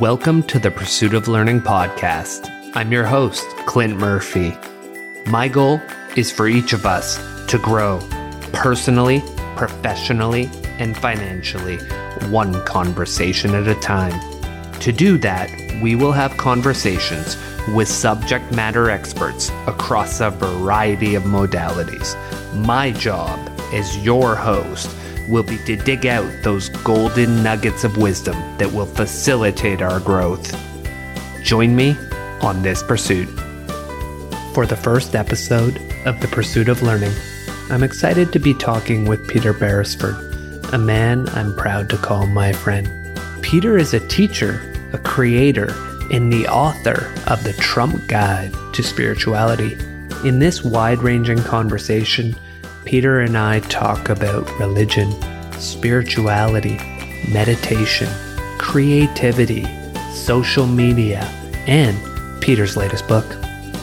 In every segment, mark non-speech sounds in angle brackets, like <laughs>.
Welcome to the Pursuit of Learning podcast. I'm your host, Clint Murphy. My goal is for each of us to grow personally, professionally, and financially, one conversation at a time. To do that, we will have conversations with subject matter experts across a variety of modalities. My job as your host will be to dig out those golden nuggets of wisdom that will facilitate our growth. Join me on this pursuit. For the first episode of The Pursuit of Learning, I'm excited to be talking with Peter Beresford, a man I'm proud to call my friend. Peter is a teacher, a creator, and the author of the Trump Guide to Spirituality. In this wide ranging conversation, Peter and I talk about religion, spirituality, meditation, creativity, social media, and Peter's latest book.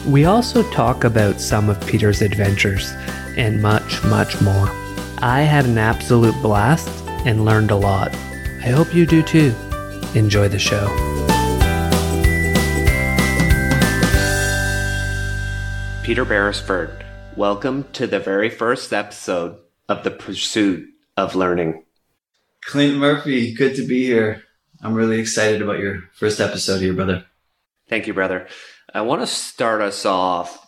We also talk about some of Peter's adventures and much, much more. I had an absolute blast and learned a lot. I hope you do too. Enjoy the show. Peter Beresford, welcome to the very first episode of The Pursuit of Learning. Clint Murphy, good to be here. I'm really excited about your first episode here, brother. Thank you, brother. I want to start us off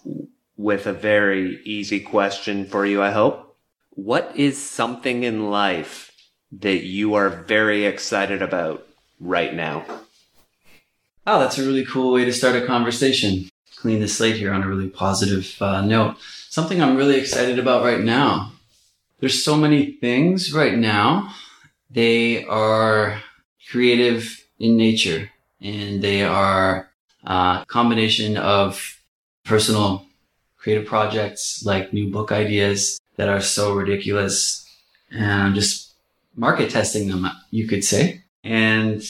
with a very easy question for you, I hope. What is something in life that you are very excited about right now? Oh, that's a really cool way to start a conversation. Clean the slate here on a really positive uh, note. Something I'm really excited about right now. There's so many things right now. They are creative in nature and they are a combination of personal creative projects like new book ideas that are so ridiculous and I'm just market testing them, you could say. And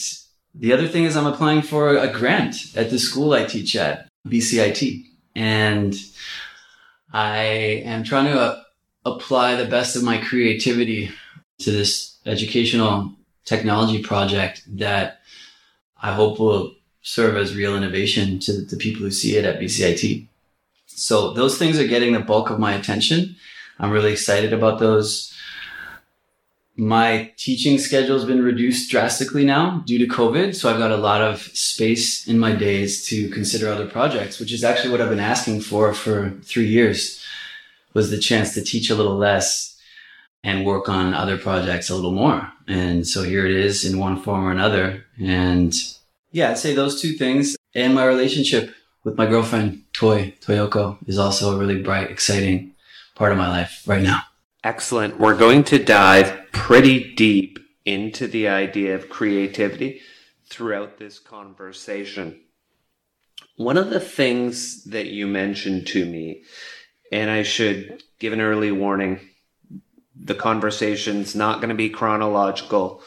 the other thing is I'm applying for a grant at the school I teach at. BCIT. And I am trying to uh, apply the best of my creativity to this educational technology project that I hope will serve as real innovation to the people who see it at BCIT. So those things are getting the bulk of my attention. I'm really excited about those my teaching schedule has been reduced drastically now due to COVID. So I've got a lot of space in my days to consider other projects, which is actually what I've been asking for for three years was the chance to teach a little less and work on other projects a little more. And so here it is in one form or another. And yeah, I'd say those two things and my relationship with my girlfriend, Toy, Toyoko is also a really bright, exciting part of my life right now. Excellent. We're going to dive pretty deep into the idea of creativity throughout this conversation. One of the things that you mentioned to me, and I should give an early warning, the conversation's not going to be chronological.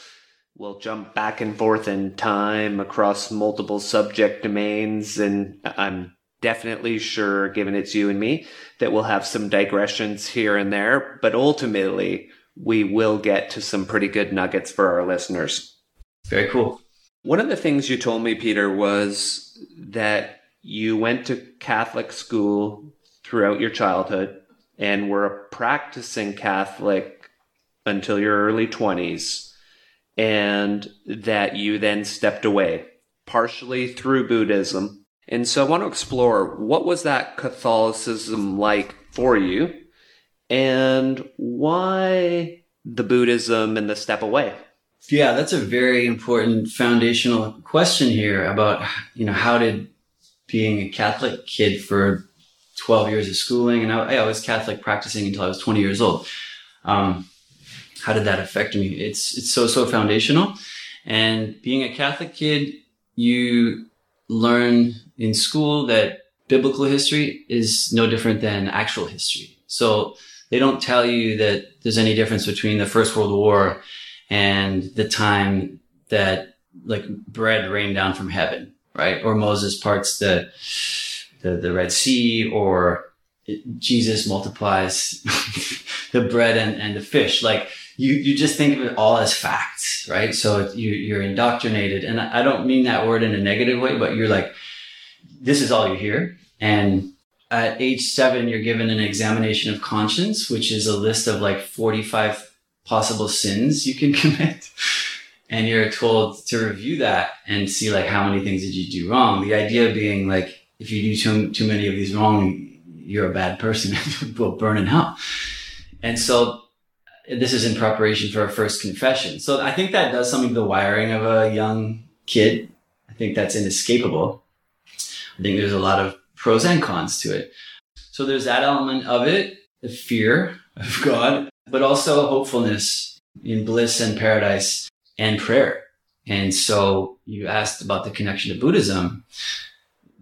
We'll jump back and forth in time across multiple subject domains, and I'm definitely sure, given it's you and me, that we'll have some digressions here and there, but ultimately we will get to some pretty good nuggets for our listeners. Very cool. One of the things you told me, Peter, was that you went to Catholic school throughout your childhood and were a practicing Catholic until your early 20s, and that you then stepped away, partially through Buddhism and so I want to explore what was that Catholicism like for you and why the Buddhism and the step away? Yeah, that's a very important foundational question here about, you know, how did being a Catholic kid for 12 years of schooling, and I, I was Catholic practicing until I was 20 years old. Um, how did that affect me? It's, it's so, so foundational. And being a Catholic kid, you learn in school that biblical history is no different than actual history. So they don't tell you that there's any difference between the First World War and the time that like bread rained down from heaven, right? Or Moses parts the the, the Red Sea, or Jesus multiplies <laughs> the bread and, and the fish. Like you, you just think of it all as facts, right? So you, you're indoctrinated. And I don't mean that word in a negative way, but you're like, this is all you hear. And at age seven, you're given an examination of conscience, which is a list of like 45 possible sins you can <laughs> commit. and you're told to review that and see like how many things did you do wrong. The idea being like, if you do too, too many of these wrong, you're a bad person and <laughs> will burn in hell. And so this is in preparation for our first confession. So I think that does something to the wiring of a young kid. I think that's inescapable. I think there's a lot of pros and cons to it. So there's that element of it, the fear of <laughs> God, but also hopefulness in bliss and paradise and prayer. And so you asked about the connection to Buddhism.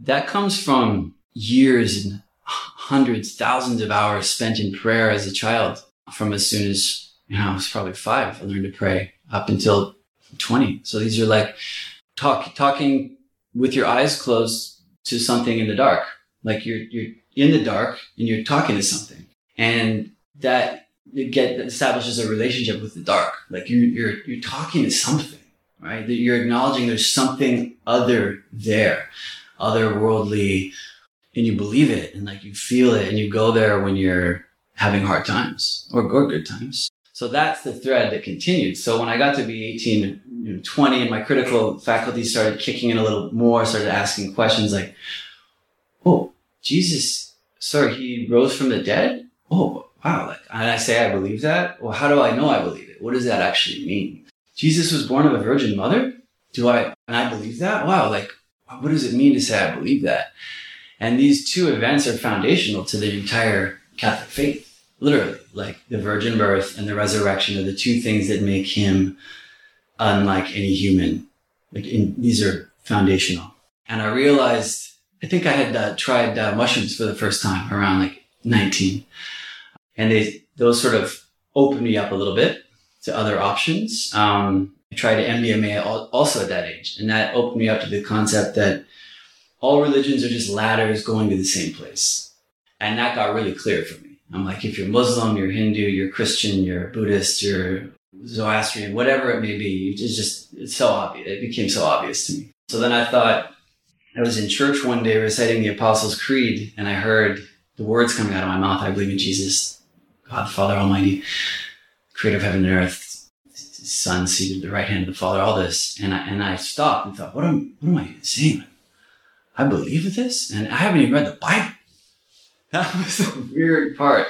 That comes from years and hundreds, thousands of hours spent in prayer as a child from as soon as, you know, I was probably five. I learned to pray up until 20. So these are like talk, talking with your eyes closed to something in the dark. Like you're, you're in the dark and you're talking to something and that get establishes a relationship with the dark. Like you, you're, you're talking to something, right? That you're acknowledging there's something other there, otherworldly, and you believe it and like you feel it and you go there when you're having hard times or, or good times. So that's the thread that continued. So when I got to be 18, you know, 20 and my critical faculty started kicking in a little more, started asking questions like, Oh, Jesus, sorry, he rose from the dead? Oh, wow. Like, and I say, I believe that. Well, how do I know I believe it? What does that actually mean? Jesus was born of a virgin mother? Do I, and I believe that? Wow. Like, what does it mean to say I believe that? And these two events are foundational to the entire Catholic faith. Literally, like the virgin birth and the resurrection are the two things that make him unlike any human. Like in, these are foundational. And I realized, I think I had uh, tried uh, mushrooms for the first time around like 19. And they, those sort of opened me up a little bit to other options. Um, I tried MDMA also at that age. And that opened me up to the concept that all religions are just ladders going to the same place. And that got really clear for me. I'm like, if you're Muslim, you're Hindu, you're Christian, you're Buddhist, you're Zoroastrian, whatever it may be, it's just, it's so obvious. It became so obvious to me. So then I thought, I was in church one day reciting the Apostles' Creed, and I heard the words coming out of my mouth. I believe in Jesus, God, Father Almighty, creator of heaven and earth, Son seated at the right hand of the Father, all this. And I, and I stopped and thought, what am, what am I saying? I believe this? And I haven't even read the Bible. That was the weird part.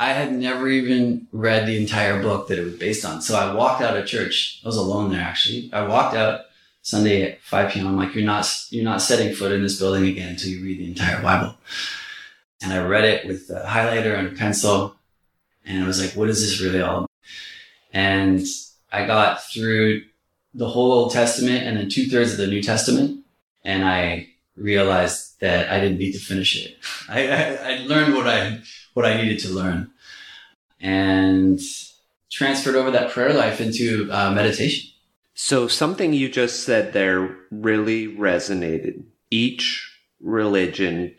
I had never even read the entire book that it was based on. So I walked out of church. I was alone there actually. I walked out Sunday at 5 p.m. I'm like, you're not, you're not setting foot in this building again until you read the entire Bible. And I read it with a highlighter and a pencil. And I was like, what is this really all about? And I got through the whole Old Testament and then two thirds of the New Testament. And I realized that I didn't need to finish it. <laughs> I, I, I learned what I what I needed to learn, and transferred over that prayer life into uh, meditation. So something you just said there really resonated. Each religion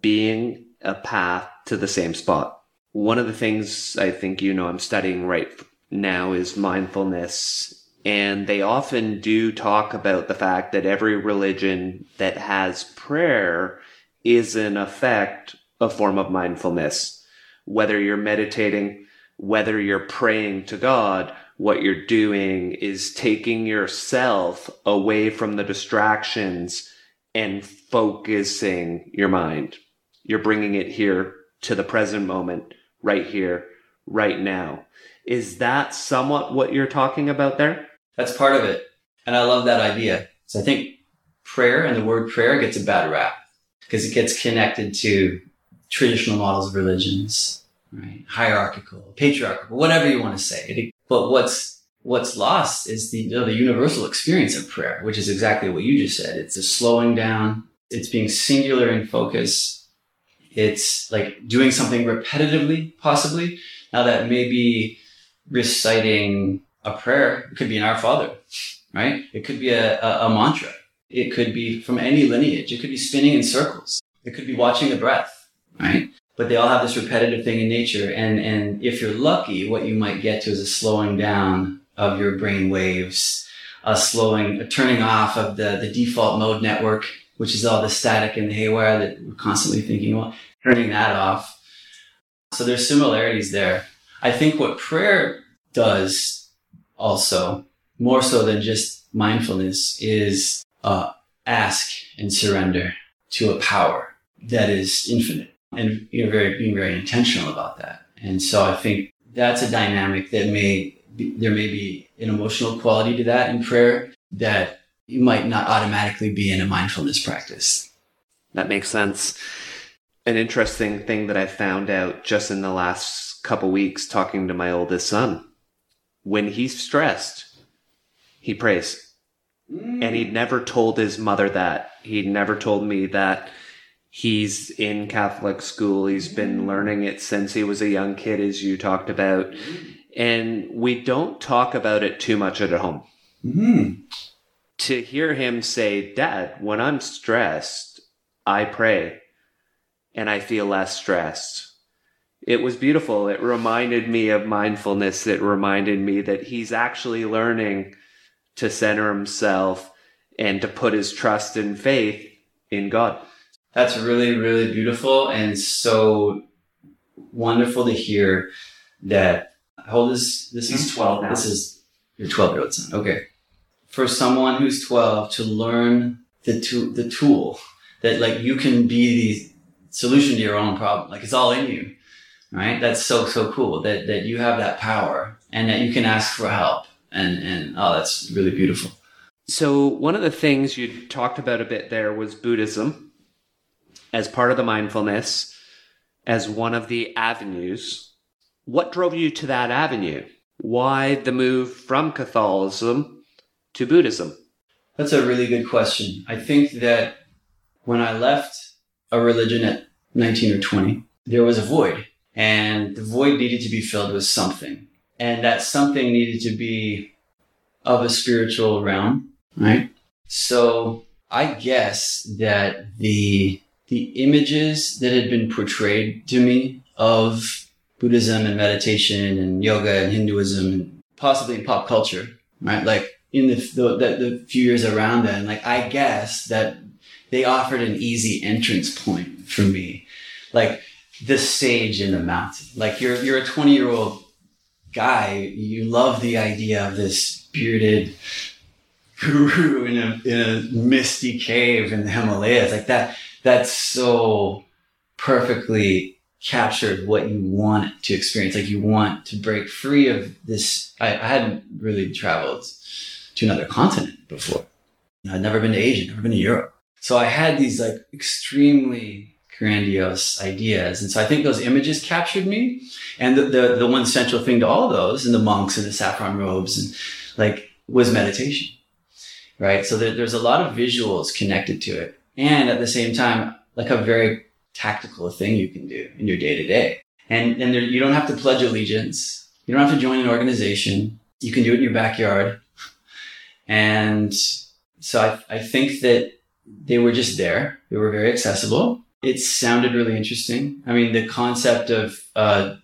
being a path to the same spot. One of the things I think you know I'm studying right now is mindfulness and they often do talk about the fact that every religion that has prayer is in effect a form of mindfulness. Whether you're meditating, whether you're praying to God, what you're doing is taking yourself away from the distractions and focusing your mind. You're bringing it here to the present moment, right here, right now. Is that somewhat what you're talking about there? That's part of it. And I love that idea. So I think prayer and the word prayer gets a bad rap because it gets connected to traditional models of religions, right? Hierarchical, patriarchal, whatever you want to say. But what's, what's lost is the, you know, the universal experience of prayer, which is exactly what you just said. It's a slowing down. It's being singular in focus. It's like doing something repetitively, possibly. Now that may be reciting a prayer. It could be an Our Father, right? It could be a, a, a mantra. It could be from any lineage. It could be spinning in circles. It could be watching the breath, right? but they all have this repetitive thing in nature. And, and if you're lucky, what you might get to is a slowing down of your brain waves, a slowing, a turning off of the, the default mode network, which is all the static and the haywire that we're constantly thinking about, turning that off. So there's similarities there. I think what prayer does also, more so than just mindfulness, is uh, ask and surrender to a power that is infinite and you know, very, being very intentional about that. And so I think that's a dynamic that may be, there may be an emotional quality to that in prayer that you might not automatically be in a mindfulness practice. That makes sense. An interesting thing that I found out just in the last couple weeks talking to my oldest son. When he's stressed, he prays. Mm. And he never told his mother that. He never told me that he's in Catholic school. He's been learning it since he was a young kid, as you talked about. And we don't talk about it too much at home. Mm-hmm. To hear him say, Dad, when I'm stressed, I pray and I feel less stressed. It was beautiful. It reminded me of mindfulness. It reminded me that he's actually learning to center himself and to put his trust and faith in God. That's really, really beautiful and so wonderful to hear that. How old is this? Is mm-hmm. 12 now. This is your 12 year old son. Okay. For someone who's 12 to learn the, to, the tool that like you can be the solution to your own problem. Like it's all in you, right? That's so, so cool that, that you have that power and that you can ask for help. And, and oh, that's really beautiful. So one of the things you talked about a bit there was Buddhism as part of the mindfulness as one of the avenues. What drove you to that avenue? Why the move from Catholicism to Buddhism? That's a really good question. I think that when I left a religion at 19 or 20, there was a void and the void needed to be filled with something. And that something needed to be of a spiritual realm, right? So I guess that the the images that had been portrayed to me of Buddhism and meditation and yoga and Hinduism and possibly in pop culture, right? Like in the, the, the few years around then, like I guess that they offered an easy entrance point for me. Like the sage in the mountain. Like you're, you're a 20 year old guy. You love the idea of this bearded guru in a, in a misty cave in the Himalayas. Like that, that's so perfectly captured what you want to experience. Like you want to break free of this. I, I hadn't really traveled to another continent before. I'd never been to Asia, never been to Europe. So I had these like extremely grandiose ideas. And so I think those images captured me. And the, the, the one central thing to all those and the monks and the saffron robes and like was meditation. Right. So there, there's a lot of visuals connected to it and at the same time, like a very tactical thing you can do in your day to day. And, and there, you don't have to pledge allegiance. You don't have to join an organization. You can do it in your backyard. And so I, I think that they were just there. They were very accessible. It sounded really interesting. I mean, the concept of, uh,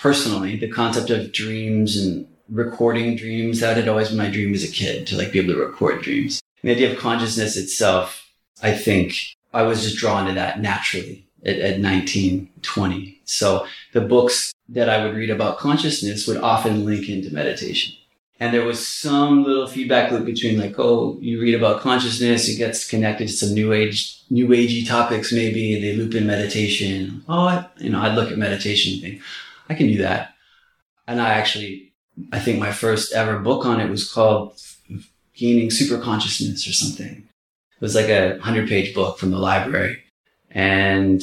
personally, the concept of dreams and recording dreams, that had always been my dream as a kid to like be able to record dreams. And the idea of consciousness itself I think I was just drawn to that naturally at, at 19, 20. So the books that I would read about consciousness would often link into meditation. And there was some little feedback loop between like, oh, you read about consciousness, it gets connected to some new age, new agey topics maybe. They loop in meditation. Oh, I, you know, I'd look at meditation and think, I can do that. And I actually, I think my first ever book on it was called Gaining Super Consciousness or something. It was like a hundred page book from the library and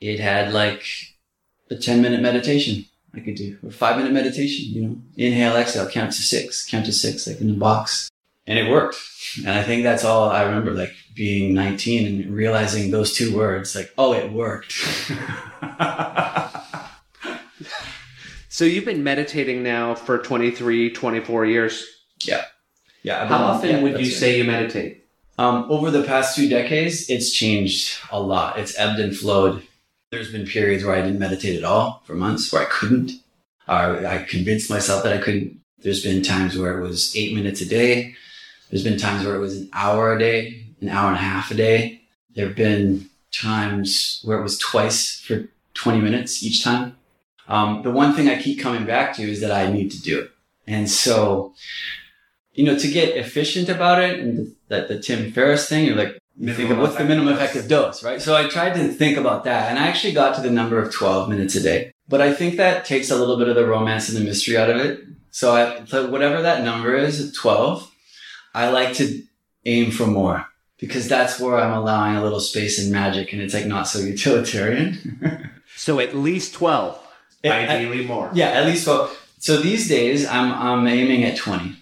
it had like a 10 minute meditation I could do or five minute meditation, you know, inhale, exhale, count to six, count to six, like in the box. And it worked. And I think that's all I remember, like being 19 and realizing those two words, like, oh, it worked. <laughs> so you've been meditating now for 23, 24 years. Yeah. Yeah. How often yeah, would you say you meditate? Um, over the past two decades, it's changed a lot. It's ebbed and flowed. There's been periods where I didn't meditate at all for months, where I couldn't. Or I convinced myself that I couldn't. There's been times where it was eight minutes a day. There's been times where it was an hour a day, an hour and a half a day. There have been times where it was twice for 20 minutes each time. Um, the one thing I keep coming back to is that I need to do it. And so, you know, to get efficient about it and that the Tim Ferriss thing, you're like, you think of what's the minimum effective dose, right? So I tried to think about that and I actually got to the number of 12 minutes a day. But I think that takes a little bit of the romance and the mystery out of it. So, I, so whatever that number is, 12, I like to aim for more because that's where I'm allowing a little space and magic and it's like not so utilitarian. <laughs> so at least 12, it, ideally I, more. Yeah, at least 12. So these days I'm, I'm aiming at 20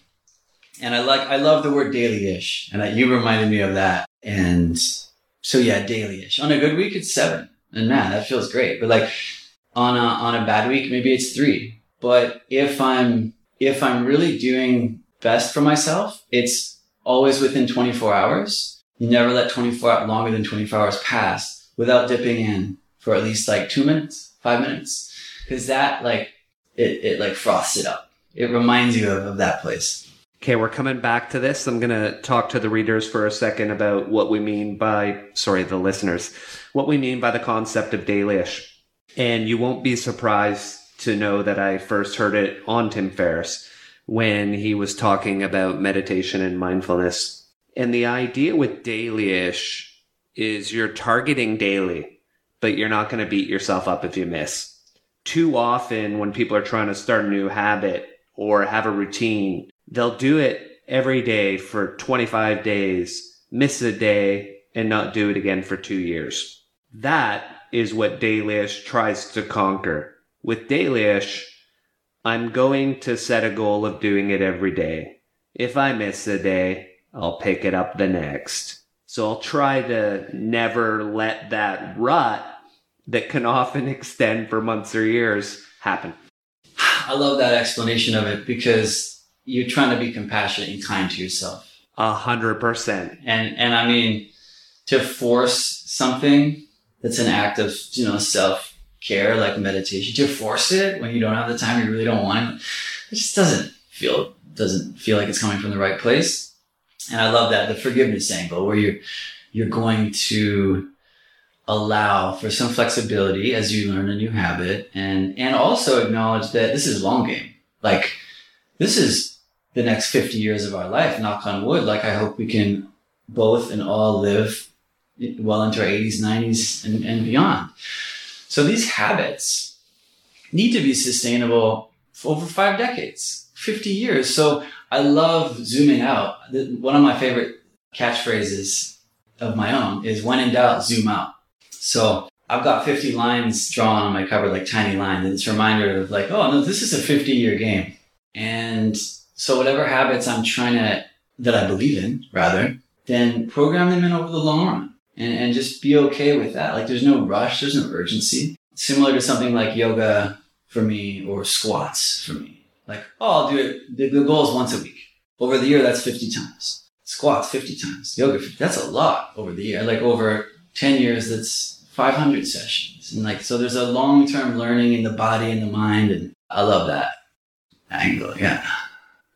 and I like, I love the word daily-ish and I, you reminded me of that. And so yeah, daily-ish on a good week, it's seven and man, that feels great. But like on a, on a bad week, maybe it's three. But if I'm, if I'm really doing best for myself, it's always within 24 hours you never let 24 longer than 24 hours pass without dipping in for at least like two minutes, five minutes. Cause that like, it, it like frosts it up. It reminds you of, of that place. Okay, we're coming back to this. I'm going to talk to the readers for a second about what we mean by, sorry, the listeners, what we mean by the concept of dailyish. And you won't be surprised to know that I first heard it on Tim Ferriss when he was talking about meditation and mindfulness and the idea with daily-ish is you're targeting daily, but you're not going to beat yourself up if you miss. Too often when people are trying to start a new habit or have a routine, they'll do it every day for 25 days, miss a day, and not do it again for two years. That is what daily-ish tries to conquer. With daily-ish, I'm going to set a goal of doing it every day. If I miss a day, I'll pick it up the next. So I'll try to never let that rut that can often <laughs> extend for months or years happen. I love that explanation of it because you're trying to be compassionate and kind to yourself. A hundred percent. And and I mean to force something that's an act of, you know, self care like meditation, to force it when you don't have the time, you really don't want it, it just doesn't feel doesn't feel like it's coming from the right place. And I love that the forgiveness angle where you're, you're going to allow for some flexibility as you learn a new habit and, and also acknowledge that this is long game. Like this is the next 50 years of our life, knock on wood. Like I hope we can both and all live well into our 80s, 90s and, and beyond. So these habits need to be sustainable for over five decades, 50 years. So I love zooming out. One of my favorite catchphrases of my own is when in doubt, zoom out. So I've got 50 lines drawn on my cover, like tiny lines. And it's a reminder of like, oh no, this is a 50 year game. And so whatever habits I'm trying to, that I believe in rather, then program them in over the long run and, and just be okay with that. Like there's no rush. There's no urgency. Similar to something like yoga for me or squats for me. Like, oh, I'll do it. The, the goal is once a week. Over the year, that's 50 times. Squats, 50 times. Yoga, 50, that's a lot over the year. Like over 10 years, that's 500 sessions. And like, so there's a long term learning in the body and the mind. And I love that angle. Yeah.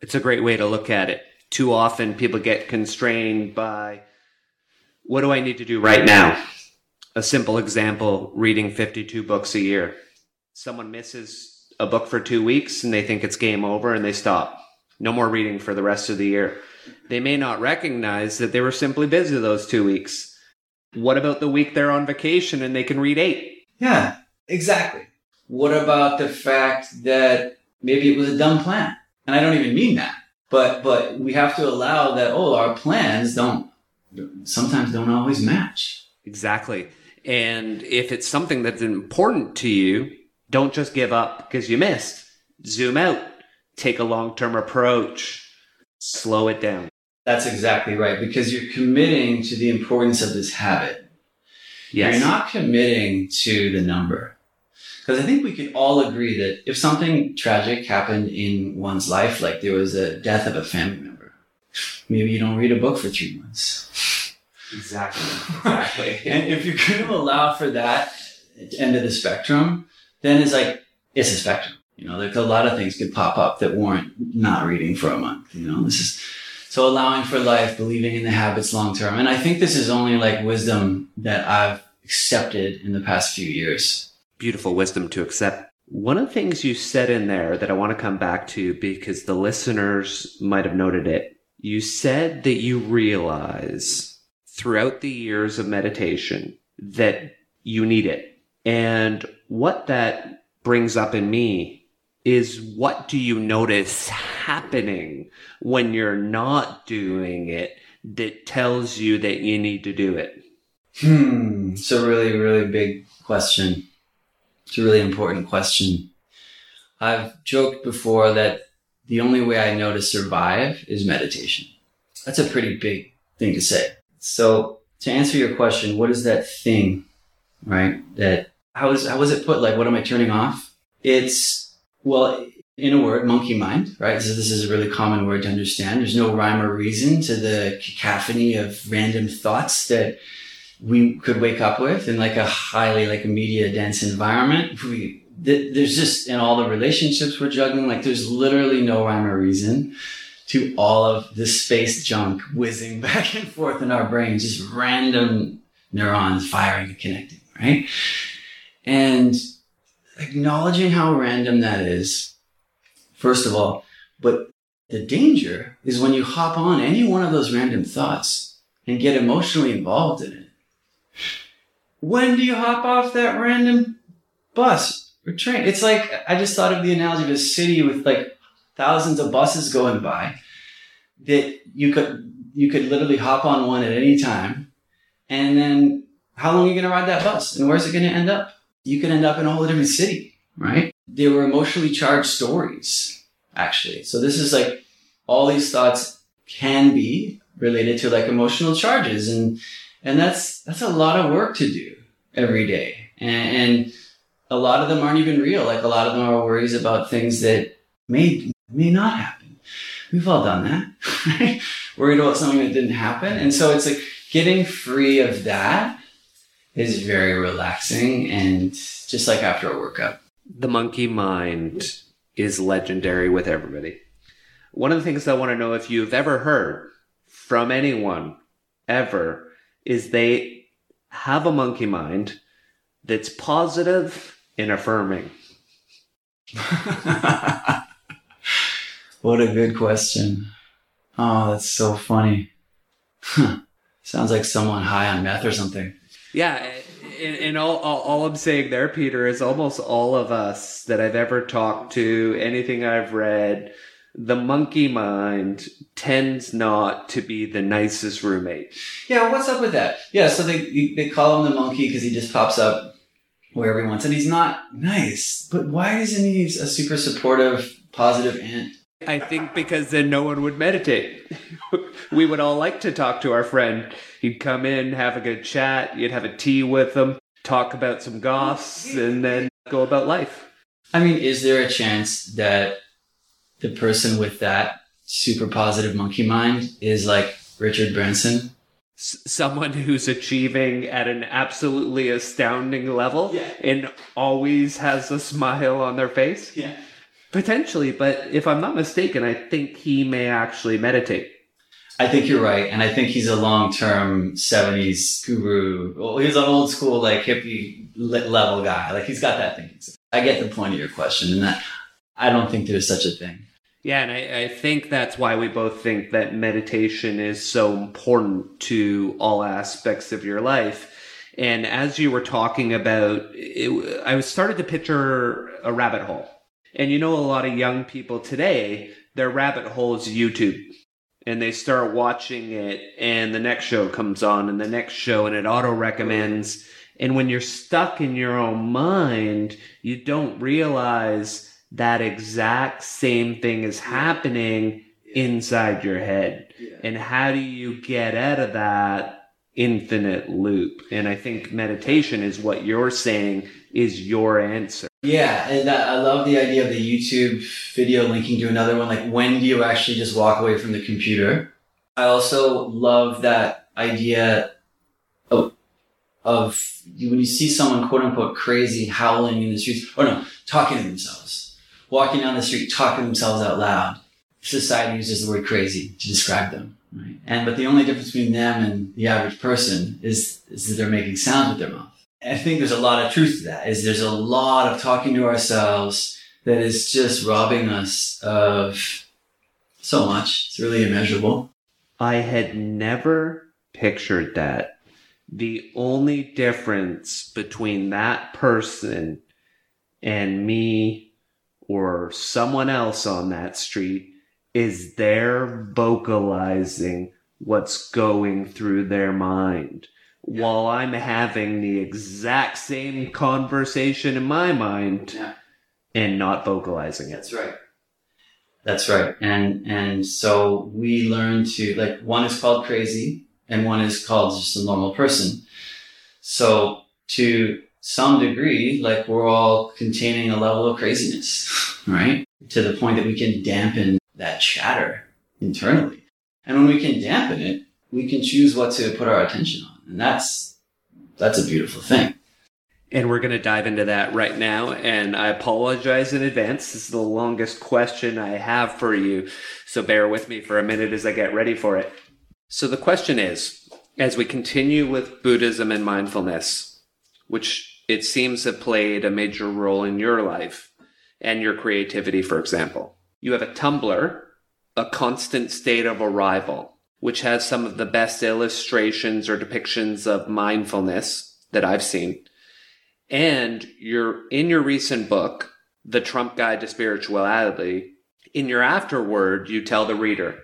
It's a great way to look at it. Too often people get constrained by what do I need to do right now? A simple example reading 52 books a year. Someone misses a book for two weeks and they think it's game over and they stop. No more reading for the rest of the year. They may not recognize that they were simply busy those two weeks. What about the week they're on vacation and they can read eight? Yeah, exactly. What about the fact that maybe it was a dumb plan? And I don't even mean that. But but we have to allow that oh our plans don't sometimes don't always match. Exactly. And if it's something that's important to you, don't just give up because you missed. Zoom out. Take a long term approach. Slow it down. That's exactly right. Because you're committing to the importance of this habit. Yes. You're not committing to the number. Because I think we could all agree that if something tragic happened in one's life, like there was a death of a family member, maybe you don't read a book for three months. Exactly. Exactly. <laughs> and if you're going to allow for that end of the spectrum, then it's like, it's a spectrum. You know, there's a lot of things could pop up that warrant not reading for a month. You know, this is so allowing for life, believing in the habits long term. And I think this is only like wisdom that I've accepted in the past few years. Beautiful wisdom to accept. One of the things you said in there that I want to come back to because the listeners might have noted it. You said that you realize throughout the years of meditation that you need it. And what that brings up in me is what do you notice happening when you're not doing it that tells you that you need to do it? Hmm. It's a really, really big question. It's a really important question. I've joked before that the only way I know to survive is meditation. That's a pretty big thing to say. So to answer your question, what is that thing, right? That how is how was it put? Like, what am I turning off? It's well, in a word, monkey mind, right? So this is a really common word to understand. There's no rhyme or reason to the cacophony of random thoughts that we could wake up with in like a highly like a media dense environment. We, th- there's just in all the relationships we're juggling, like there's literally no rhyme or reason to all of this space junk whizzing <laughs> back and forth in our brains, just random neurons firing and connecting, right? And acknowledging how random that is, first of all, but the danger is when you hop on any one of those random thoughts and get emotionally involved in it. When do you hop off that random bus or train? It's like, I just thought of the analogy of a city with like thousands of buses going by that you could, you could literally hop on one at any time. And then how long are you going to ride that bus? And where's it going to end up? you could end up in a whole different city, right? They were emotionally charged stories, actually. So this is like all these thoughts can be related to like emotional charges and and that's that's a lot of work to do every day. And, and a lot of them aren't even real. Like a lot of them are worries about things that may may not happen. We've all done that. Right <laughs> worried about something that didn't happen. And so it's like getting free of that is very relaxing and just like after a workout. The monkey mind is legendary with everybody. One of the things I want to know if you've ever heard from anyone ever is they have a monkey mind that's positive and affirming. <laughs> what a good question. Oh, that's so funny. Sounds like someone high on meth or something. Yeah, and, and all, all, all I'm saying there, Peter, is almost all of us that I've ever talked to, anything I've read, the monkey mind tends not to be the nicest roommate. Yeah, what's up with that? Yeah, so they they call him the monkey because he just pops up wherever he wants, and he's not nice. But why isn't he a super supportive, positive ant? I think because then no one would meditate. <laughs> we would all like to talk to our friend. He'd come in, have a good chat, you'd have a tea with him, talk about some goths, and then go about life. I mean, is there a chance that the person with that super positive monkey mind is like Richard Branson? S- someone who's achieving at an absolutely astounding level yeah. and always has a smile on their face? Yeah. Potentially, but if I'm not mistaken, I think he may actually meditate. I think you're right, and I think he's a long-term '70s guru. Well, he's an old school, like hippie level guy. Like he's got that thing. I get the point of your question, and that I don't think there's such a thing. Yeah, and I, I, think that's why we both think that meditation is so important to all aspects of your life. And as you were talking about, it, I started to picture a rabbit hole and you know, a lot of young people today, their rabbit hole is YouTube. And they start watching it, and the next show comes on, and the next show, and it auto recommends. And when you're stuck in your own mind, you don't realize that exact same thing is happening inside your head. And how do you get out of that infinite loop? And I think meditation is what you're saying is your answer. Yeah, and that, I love the idea of the YouTube video linking to another one. Like, when do you actually just walk away from the computer? I also love that idea. Oh, of when you see someone quote unquote crazy howling in the streets, or no, talking to themselves, walking down the street, talking themselves out loud. Society uses the word crazy to describe them, right? And but the only difference between them and the average person is is that they're making sounds with their mouth. I think there's a lot of truth to that. Is there's a lot of talking to ourselves that is just robbing us of so much. It's really immeasurable. I had never pictured that. The only difference between that person and me or someone else on that street is they're vocalizing what's going through their mind while I'm having the exact same conversation in my mind Yeah. and not vocalizing it. That's right. That's right. And and so we learn to like one is called crazy and one is called just a normal person. So to some degree, like we're all containing a level of craziness, <laughs> right? To the point that we can dampen that chatter internally. And when we can dampen it, we can choose what to put our attention on. And that's that's a beautiful thing. And we're going to dive into that right now. And I apologize in advance. This is the longest question I have for you. So bear with me for a minute as I get ready for it. So the question is as we continue with Buddhism and mindfulness, which it seems have played a major role in your life and your creativity, for example, you have a Tumblr, a constant state of arrival, which has some of the best illustrations or depictions of mindfulness that I've seen. And you're in your recent book, The Trump Guide to Spirituality, in your afterword, you tell the reader,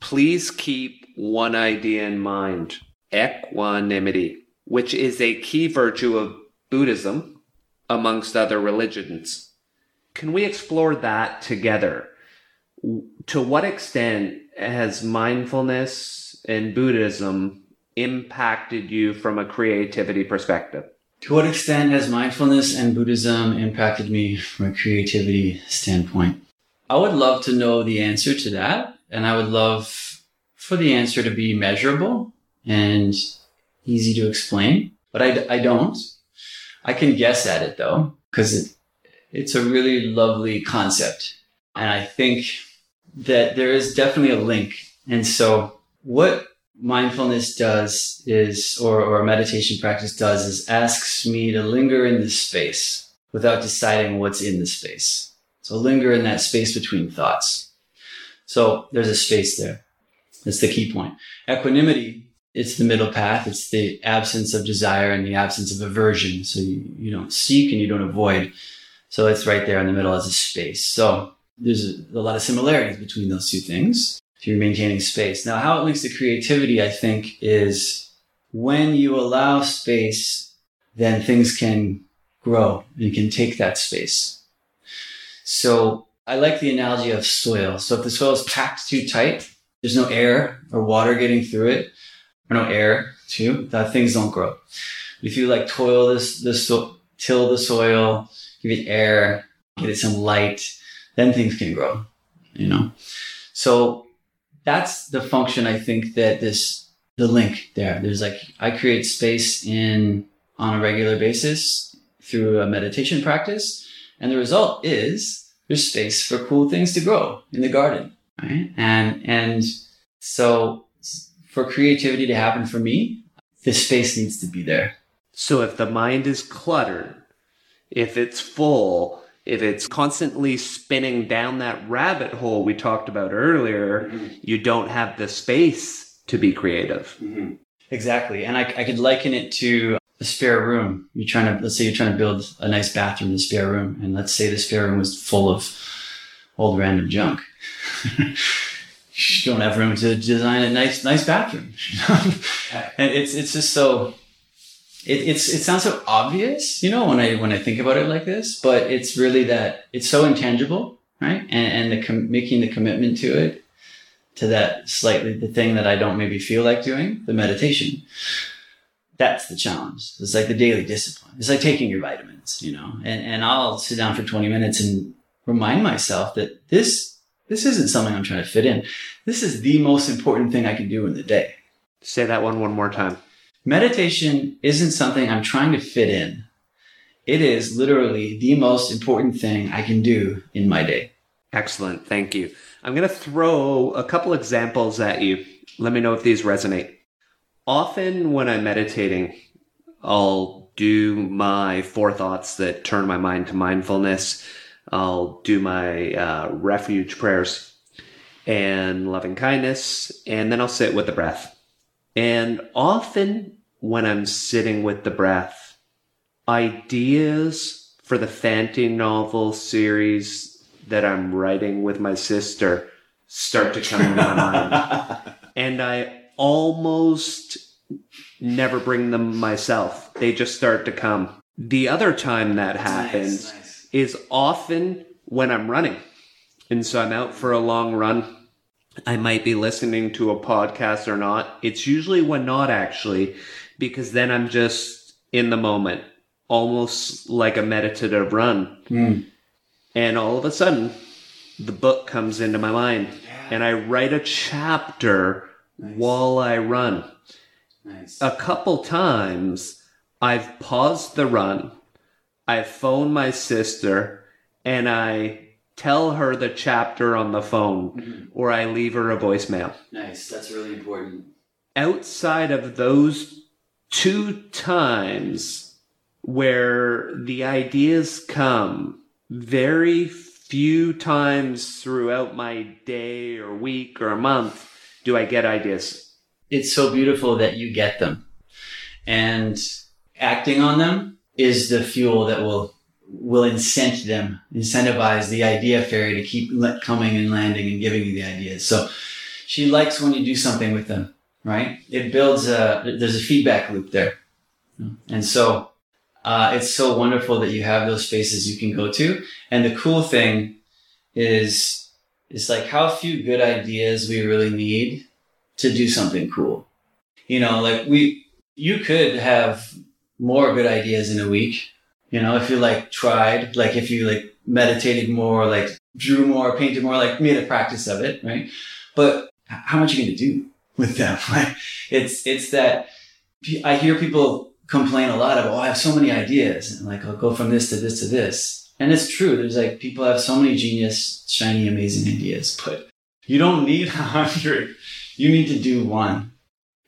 please keep one idea in mind, equanimity, which is a key virtue of Buddhism amongst other religions. Can we explore that together? To what extent has mindfulness and Buddhism impacted you from a creativity perspective? To what extent has mindfulness and Buddhism impacted me from a creativity standpoint? I would love to know the answer to that. And I would love for the answer to be measurable and easy to explain. But I, I don't. I can guess at it though, because it, it's a really lovely concept. And I think that there is definitely a link. And so what mindfulness does is, or, or meditation practice does, is asks me to linger in this space without deciding what's in the space. So linger in that space between thoughts. So there's a space there. That's the key point. Equanimity, it's the middle path. It's the absence of desire and the absence of aversion. So you, you don't seek and you don't avoid. So it's right there in the middle as a space. So there's a, a lot of similarities between those two things if you're maintaining space. Now, how it links to creativity, I think, is when you allow space, then things can grow and can take that space. So I like the analogy of soil. So if the soil is packed too tight, there's no air or water getting through it, or no air too, that things don't grow. If you like toil this, this so, till the soil, give it air, give it some light, then things can grow, you know? So that's the function I think that this, the link there. There's like, I create space in, on a regular basis through a meditation practice. And the result is there's space for cool things to grow in the garden. Right. And, and so for creativity to happen for me, the space needs to be there. So if the mind is cluttered, if it's full, if it's constantly spinning down that rabbit hole we talked about earlier, mm-hmm. you don't have the space to be creative. Mm-hmm. Exactly. And I, I could liken it to a spare room. You're trying to, let's say you're trying to build a nice bathroom in the spare room. And let's say the spare room was full of old random junk. <laughs> you don't have room to design a nice, nice bathroom. <laughs> and it's, it's just so, it, it's, it sounds so obvious, you know, when I, when I think about it like this, but it's really that it's so intangible, right? And, and the, com- making the commitment to it, to that slightly, the thing that I don't maybe feel like doing, the meditation. That's the challenge. It's like the daily discipline. It's like taking your vitamins, you know, and, and I'll sit down for 20 minutes and remind myself that this this isn't something I'm trying to fit in. This is the most important thing I can do in the day. Say that one one more time. meditation isn't something I'm trying to fit in. It is literally the most important thing I can do in my day. Excellent. Thank you. I'm going to throw a couple examples at you. Let me know if these resonate. Often when I'm meditating, I'll do my four thoughts that turn my mind to mindfulness. I'll do my uh, refuge prayers and loving kindness, and then I'll sit with the breath. And often when I'm sitting with the breath, ideas for the Fanti novel series that I'm writing with my sister start to come into my mind. <laughs> And I almost never bring them myself. They just start to come. The other time that happens Nice, nice. Is often when I'm running. And so I'm out for a long run. I might be listening to a podcast or not. It's usually when not actually, because then I'm just in the moment, almost like a meditative run. Mm. And all of a sudden, the book comes into my mind and I write a chapter Nice. while I run. Nice. A couple times I've paused the run, I phone my sister, and I tell her the chapter on the phone Mhm. or I leave her a voicemail. Nice. That's really important. Outside of those two times where the ideas come, very few times throughout my day or week or month do I get ideas. It's so beautiful that you get them. And acting on them is the fuel that will will incent them, incentivize the idea fairy to keep coming and landing and giving you the ideas. So she likes when you do something with them, right? It builds a there's a feedback loop there. And so uh, it's so wonderful that you have those spaces you can go to. And the cool thing is, it's like how few good ideas we really need to do something cool. You know, like we, you could have more good ideas in a week. You know, if you like tried, like if you like meditated more, like drew more, painted more, like made a practice of it, right? But how much are you going to do with them? <laughs> Like it's, it's that I hear people complain a lot about, oh, I have so many ideas and like I'll go from this to this to this. And it's true. There's like people have so many genius, shiny, amazing ideas, but you don't need <laughs> a hundred. You need to do one.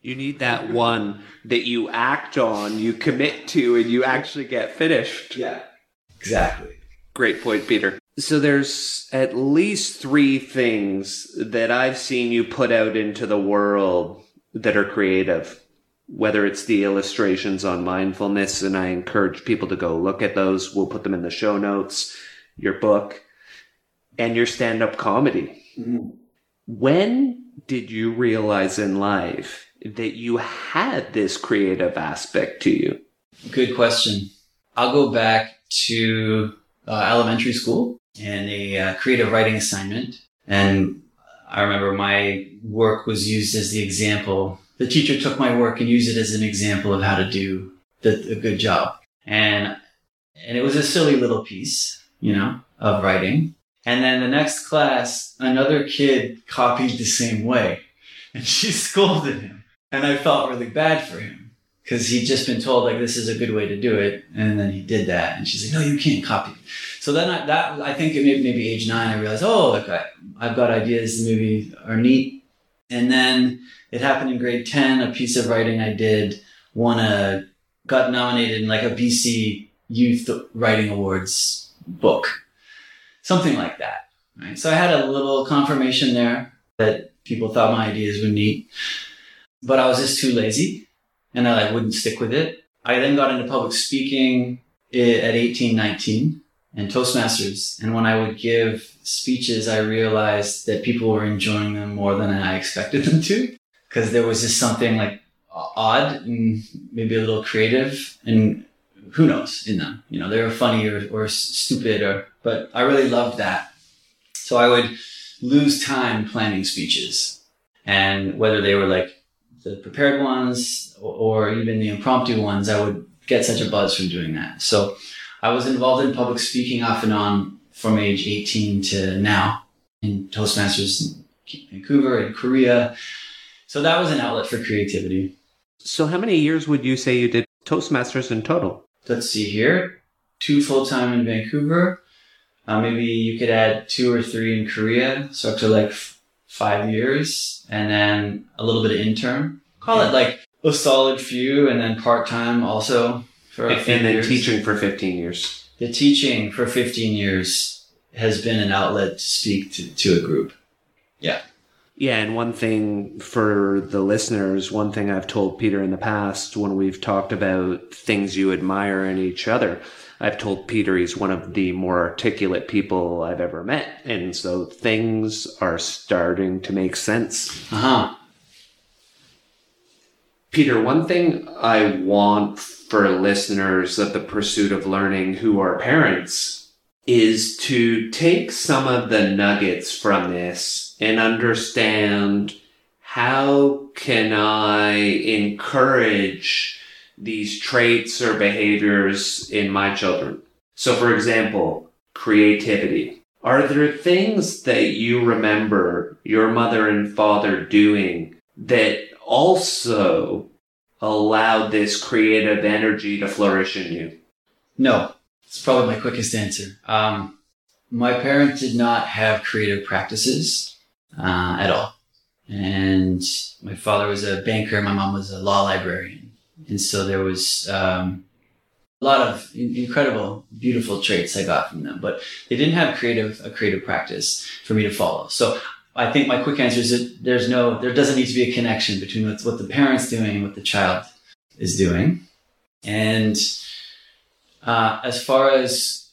You need that one that you act on, you commit to, and you actually get finished. Yeah. Exactly. Great point, Peter. So there's at least three things that I've seen you put out into the world that are creative. Whether it's the illustrations on mindfulness, and I encourage people to go look at those. We'll put them in the show notes, your book, and your stand up comedy. Mm-hmm. When did you realize in life that you had this creative aspect to you? Good question. I'll go back to uh, elementary school and a uh, creative writing assignment. And I remember my work was used as the example. The teacher took my work and used it as an example of how to do the, a good job. And, and it was a silly little piece, you know, of writing. And then the next class, another kid copied the same way and she <laughs> scolded him. And I felt really bad for him because he'd just been told like this is a good way to do it, and then he did that, and she's like, no, you can't copy. So then I, that I think it maybe, maybe age nine, I realized, oh, like I, I've got ideas maybe are neat, and then it happened in grade ten. A piece of writing I did won a got nominated in like a BC Youth Writing Awards book, something like that. Right. So I had a little confirmation there that people thought my ideas were neat, but I was just too lazy and I like, wouldn't stick with it. I then got into public speaking eh, at 18, 19 and Toastmasters. And when I would give speeches, I realized that people were enjoying them more than I expected them to because there was just something like odd and maybe a little creative and who knows in them. You know, they were funny or, or stupid or, but I really loved that. So I would lose time planning speeches and whether they were like the prepared ones or, even the impromptu ones, I would get such a buzz from doing that. So I was involved in public speaking off and on from age 18 to now in Toastmasters in Vancouver and Korea. So that was an outlet for creativity. So, how many years would you say you did Toastmasters in total? Let's see here. Two full time in Vancouver. Uh, maybe you could add two or three in Korea, so up to like five years, and then a little bit of intern. Call it like a solid few, and then part time also for a And, few and then years. teaching for 15 years. The teaching for 15 years has been an outlet to speak to, to a group. Yeah, Yeah, and one thing for the listeners, one thing I've told Peter in the past when we've talked about things you admire in each other, I've told Peter he's one of the more articulate people I've ever met. And so things are starting to make sense. Uh huh. Peter, one thing I want for listeners of the pursuit of learning who are parents is to take some of the nuggets from this and understand how can I encourage these traits or behaviors in my children? So for example, creativity. Are there things that you remember your mother and father doing that also allowed this creative energy to flourish in you? No, it's probably my quickest answer. Um, my parents did not have creative practices uh, at all. And my father was a banker, my mom was a law librarian. And so there was um, a lot of in- incredible, beautiful traits I got from them, but they didn't have creative a creative practice for me to follow. So I think my quick answer is that there's no, there doesn't need to be a connection between what the parent's doing and what the child is doing. And uh, as far as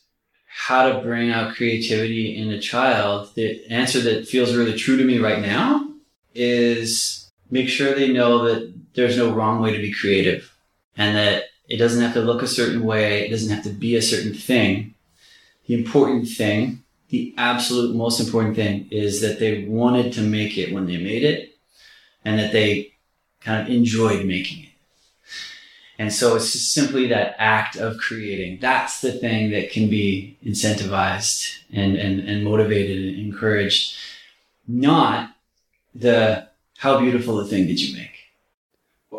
how to bring out creativity in a child, the answer that feels really true to me right now is make sure they know that there's no wrong way to be creative and that it doesn't have to look a certain way, it doesn't have to be a certain thing. The important thing, the absolute most important thing is that they wanted to make it when they made it and that they kind of enjoyed making it. And so it's just simply that act of creating. That's the thing that can be incentivized and, and, and motivated and encouraged, not the how beautiful a thing did you make.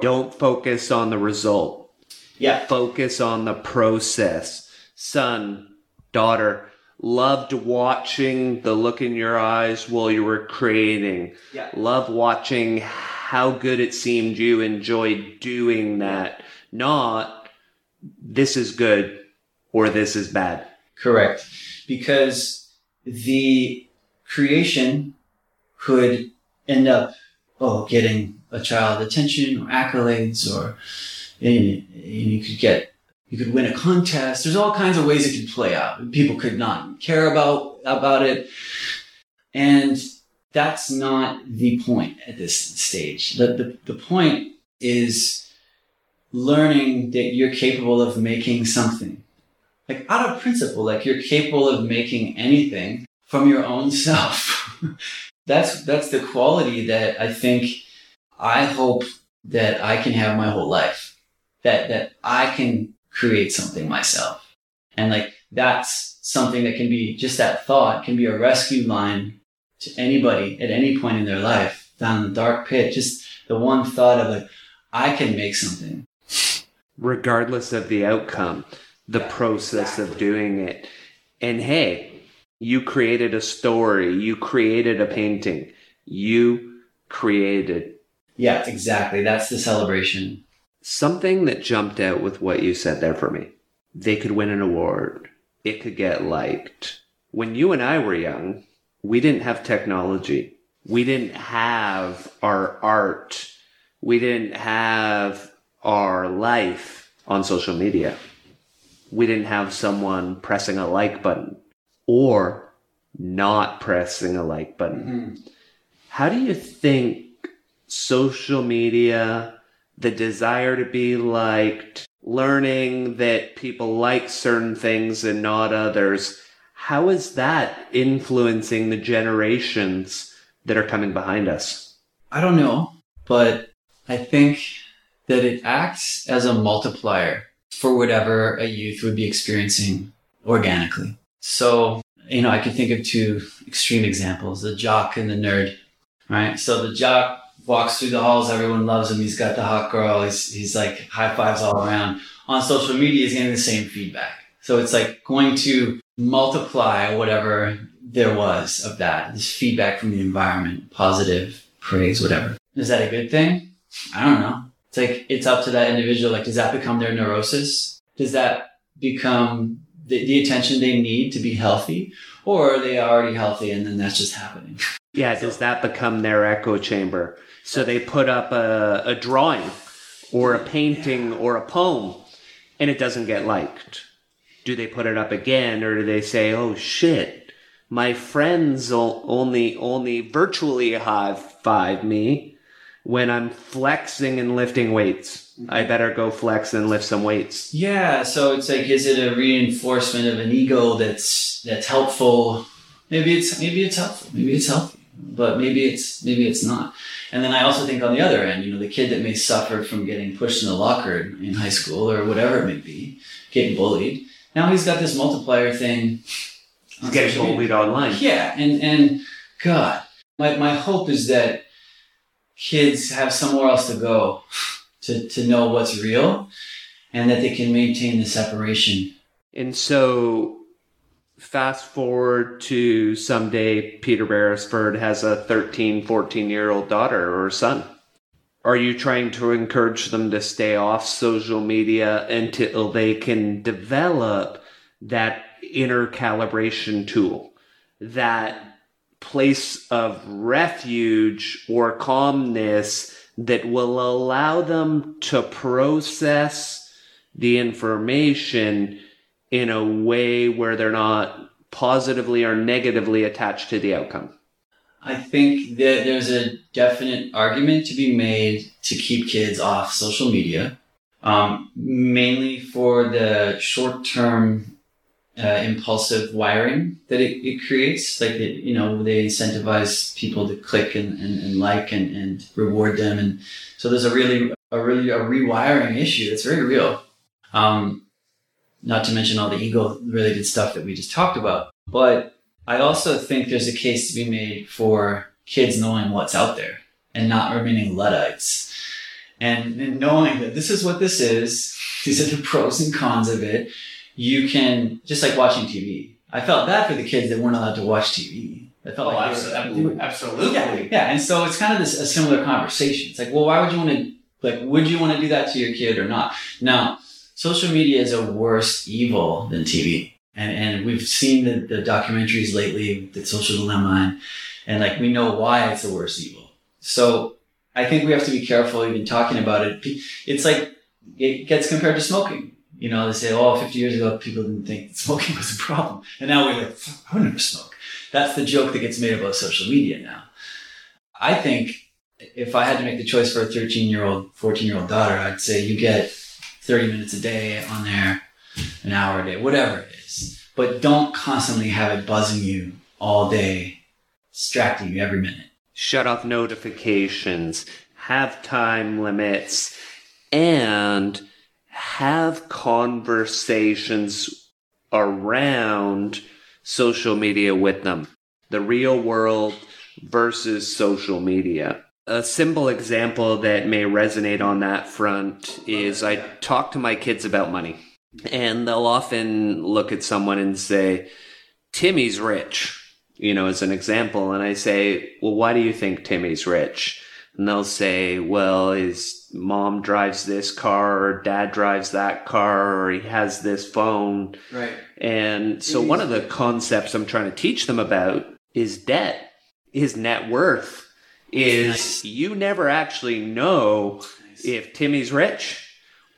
Don't focus on the result. Yeah. Focus on the process. Son, daughter, loved watching the look in your eyes while you were creating. Yeah. Love watching how good it seemed you enjoyed doing that. Not this is good or this is bad. Correct. Because the creation could end up, oh, getting a child attention or accolades or and you could get, you could win a contest. There's all kinds of ways it could play out. People could not care about, about it. And that's not the point at this stage. The, the, the point is learning that you're capable of making something like out of principle, like you're capable of making anything from your own <laughs> self. that's that's the quality that I think I hope that I can have my whole life. That that I can create something myself. And like that's something that can be just that thought can be a rescue line to anybody at any point in their life down the dark pit. Just the one thought of like, I can make something. regardless of the outcome, the process of doing it. And hey, you created a story, you created a painting, you created Yeah, exactly. That's the celebration. something that jumped out with what you said there for me. They could win an award, it could get liked. When you and I were young, we didn't have technology. We didn't have our art. We didn't have our life on social media. We didn't have someone pressing a like button or not pressing a like button. Mm-hmm. How do you think social media, the desire to be liked, learning that people like certain things and not others, how is that influencing the generations that are coming behind us? I don't know, but I think that it acts as a multiplier for whatever a youth would be experiencing organically. So, you know, I can think of two extreme examples, the jock and the nerd, right? So the jock walks through the halls, everyone loves him. He's got the hot girl. He's he's like high fives all around. On social media, he's getting the same feedback. So it's like going to multiply whatever there was of that, this feedback from the environment, positive praise, whatever. Is that a good thing? I don't know. It's like it's up to that individual. Like, does that become their neurosis? Does that become the, the attention they need to be healthy, or are they already healthy and then that's just happening? <laughs> Yeah, does that become their echo chamber? So they put up a, a drawing or a painting or a poem and it doesn't get liked. Do they put it up again or do they say, oh shit, my friends only, only virtually high five me when I'm flexing and lifting weights? I better go flex and lift some weights. Yeah, so it's like, is it a reinforcement of an ego that's that's helpful? Maybe it's maybe it's helpful. Maybe it's healthy, but maybe it's maybe it's not. And then I also think on the other end, you know, the kid that may suffer from getting pushed in the locker in high school or whatever it may be, getting bullied. Now he's got this multiplier thing. He's getting bullied online. Yeah, and and God, my my hope is that kids have somewhere else to go to to know what's real, and that they can maintain the separation. And so, fast forward to someday, Peter Beresford has a 13, 14 year old daughter or son. Are you trying to encourage them to stay off social media until they can develop that inner calibration tool, that place of refuge or calmness that will allow them to process the information in a way where they're not positively or negatively attached to the outcome. I think that there's a definite argument to be made to keep kids off social media, um, mainly for the short term uh, impulsive wiring that it, it creates. Like, it, you know, they incentivize people to click and, and, and like and, and reward them. And so there's a really, a really, a rewiring issue that's very real. Um, not to mention all the ego related stuff that we just talked about. But I also think there's a case to be made for kids knowing what's out there and not remaining Luddites. And, and knowing that this is what this is, these are the pros and cons of it. You can, just like watching TV. I felt bad for the kids that weren't allowed to watch TV. I felt Oh, like absolutely. Absolutely. yeah, yeah. And so it's kind of this a similar conversation. It's like, well, why would you want to like? Would you want to do that to your kid or not? Now, social media is a worse evil than TV, and and we've seen the, the documentaries lately, the Social Dilemma, and, and like we know why it's the worst evil. So I think we have to be careful even talking about it. It's like it gets compared to smoking. You know, they say, oh, 50 years ago, people didn't think smoking <laughs> was a problem. And now we're like, "Fuck, I would never smoke. That's the joke that gets made about social media now. I think if I had to make the choice for a 13 year old, 14 year old daughter, I'd say you get 30 minutes a day on there, an hour a day, whatever it is. But don't constantly have it buzzing you all day, distracting you every minute. Shut off notifications, have time limits, and have conversations around social media with them. The real world versus social media. A simple example that may resonate on that front is I talk to my kids about money, and they'll often look at someone and say, Timmy's rich, you know, as an example. And I say, Well, why do you think Timmy's rich? And they'll say, Well, his mom drives this car, or dad drives that car, or he has this phone. Right. And so one of the concepts I'm trying to teach them about is debt, is net worth. Is Nice. you never actually know if Timmy's rich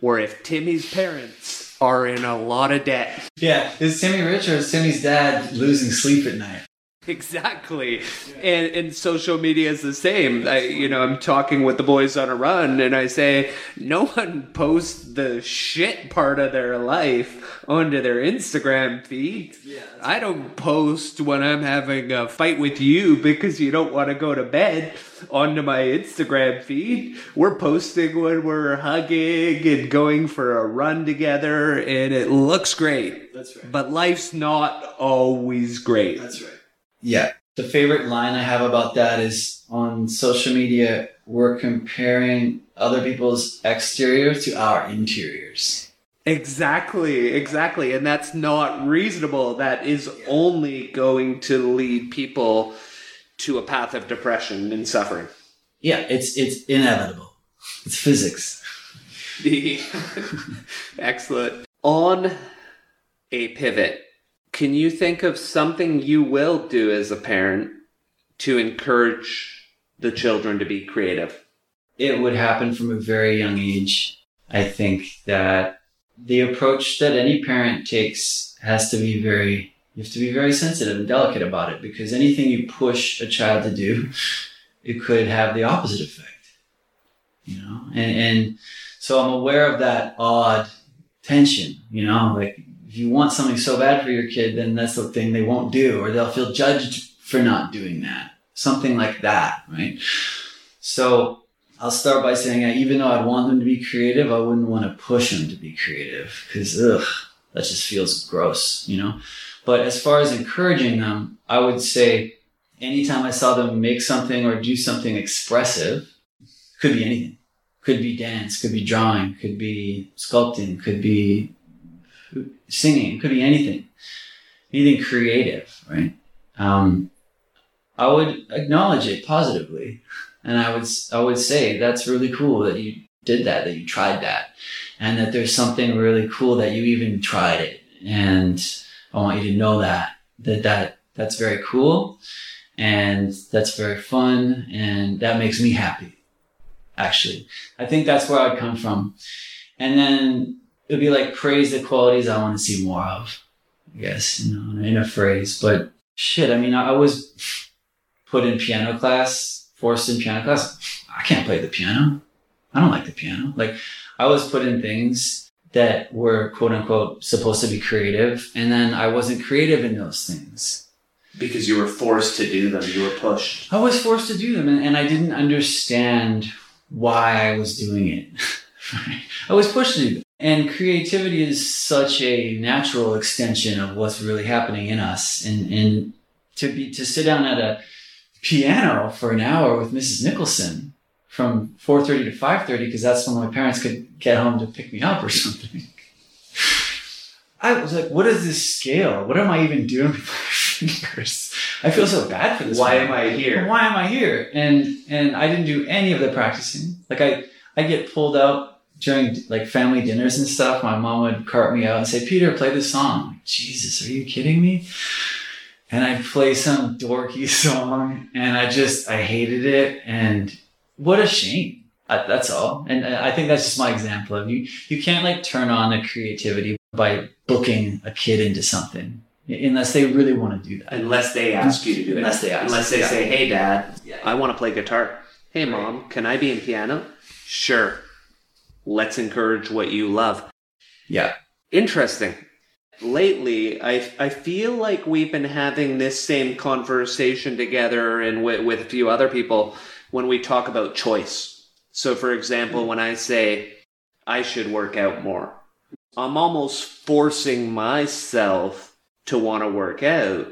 or if Timmy's parents are in a lot of debt. Yeah. Is Timmy rich or is Timmy's dad losing sleep at night? Exactly. And and social media is the same. I, you know, I'm talking with the boys on a run and I say no one posts the shit part of their life onto their Instagram feed. Yeah. I don't post when I'm having a fight with you because you don't want to go to bed onto my Instagram feed. We're posting when we're hugging and going for a run together and it looks great. That's right. But life's not always great. That's right. Yeah. The favorite line I have about that is on social media, we're comparing other people's exterior to our interiors. Exactly, exactly. And that's not reasonable. That is only going to lead people to a path of depression and suffering. Yeah, it's it's inevitable. It's physics. <laughs> Excellent. On a pivot, can you think of something you will do as a parent to encourage the children to be creative? It would happen from a very young age. I think that the approach that any parent takes has to be very you have to be very sensitive and delicate about it because anything you push a child to do <laughs> it could have the opposite effect you know and and so i'm aware of that odd tension you know like if you want something so bad for your kid then that's the thing they won't do or they'll feel judged for not doing that something like that right so I'll start by saying, even though I'd want them to be creative, I wouldn't want to push them to be creative because, ugh, that just feels gross, you know? But as far as encouraging them, I would say anytime I saw them make something or do something expressive, could be anything. Could be dance, could be drawing, could be sculpting, could be singing, It could be anything. Anything creative, right? Um, I would acknowledge it positively. And I would, I would say that's really cool that you did that, that you tried that and that there's something really cool that you even tried it. And I want you to know that, that, that, that's very cool and that's very fun and that makes me happy. Actually, I think that's where I'd come from. And then it'd be like praise the qualities I want to see more of, I guess, you know, in a phrase. But shit, I mean, I was put in piano class, forced in piano class. I can't play the piano. I don't like the piano. Like I was put in things that were quote unquote supposed to be creative. And then I wasn't creative in those things. Because you were forced to do them. You were pushed. I was forced to do them and, and I didn't understand why I was doing it. <laughs> I was pushed to do them. And creativity is such a natural extension of what's really happening in us. And, and to be, to sit down at a piano for an hour with Mrs. Nicholson from 4.30 to 5.30 because that's when my parents could get home to pick me up or <laughs> something. I was like, what is this scale? What am I even doing with my <laughs> fingers? I feel so bad for this. Why am I here? Why am I here? And and I didn't do any of the practicing. Like I I get pulled out during like family dinners and stuff. My mom would cart me out and say, Peter, play this song. Like, Jesus, are you kidding me? And I'd play some dorky <laughs> song and I just I hated it and what a shame. I, that's all. And uh, I think that's just my example of you. You can't like turn on the creativity by booking a kid into something unless they really want to do that. Unless they mm-hmm. ask you to do it. Unless they ask. Unless they yeah. say, "Hey, Dad, Yeah. I want to play guitar." Hey, Mom, can I be in piano? Sure. Let's encourage what you love. Yeah. Interesting. Lately, I, I feel like we've been having this same conversation together and with, with a few other people when we talk about choice. So, for example, when I say I should work out more, I'm almost forcing myself to want to work out.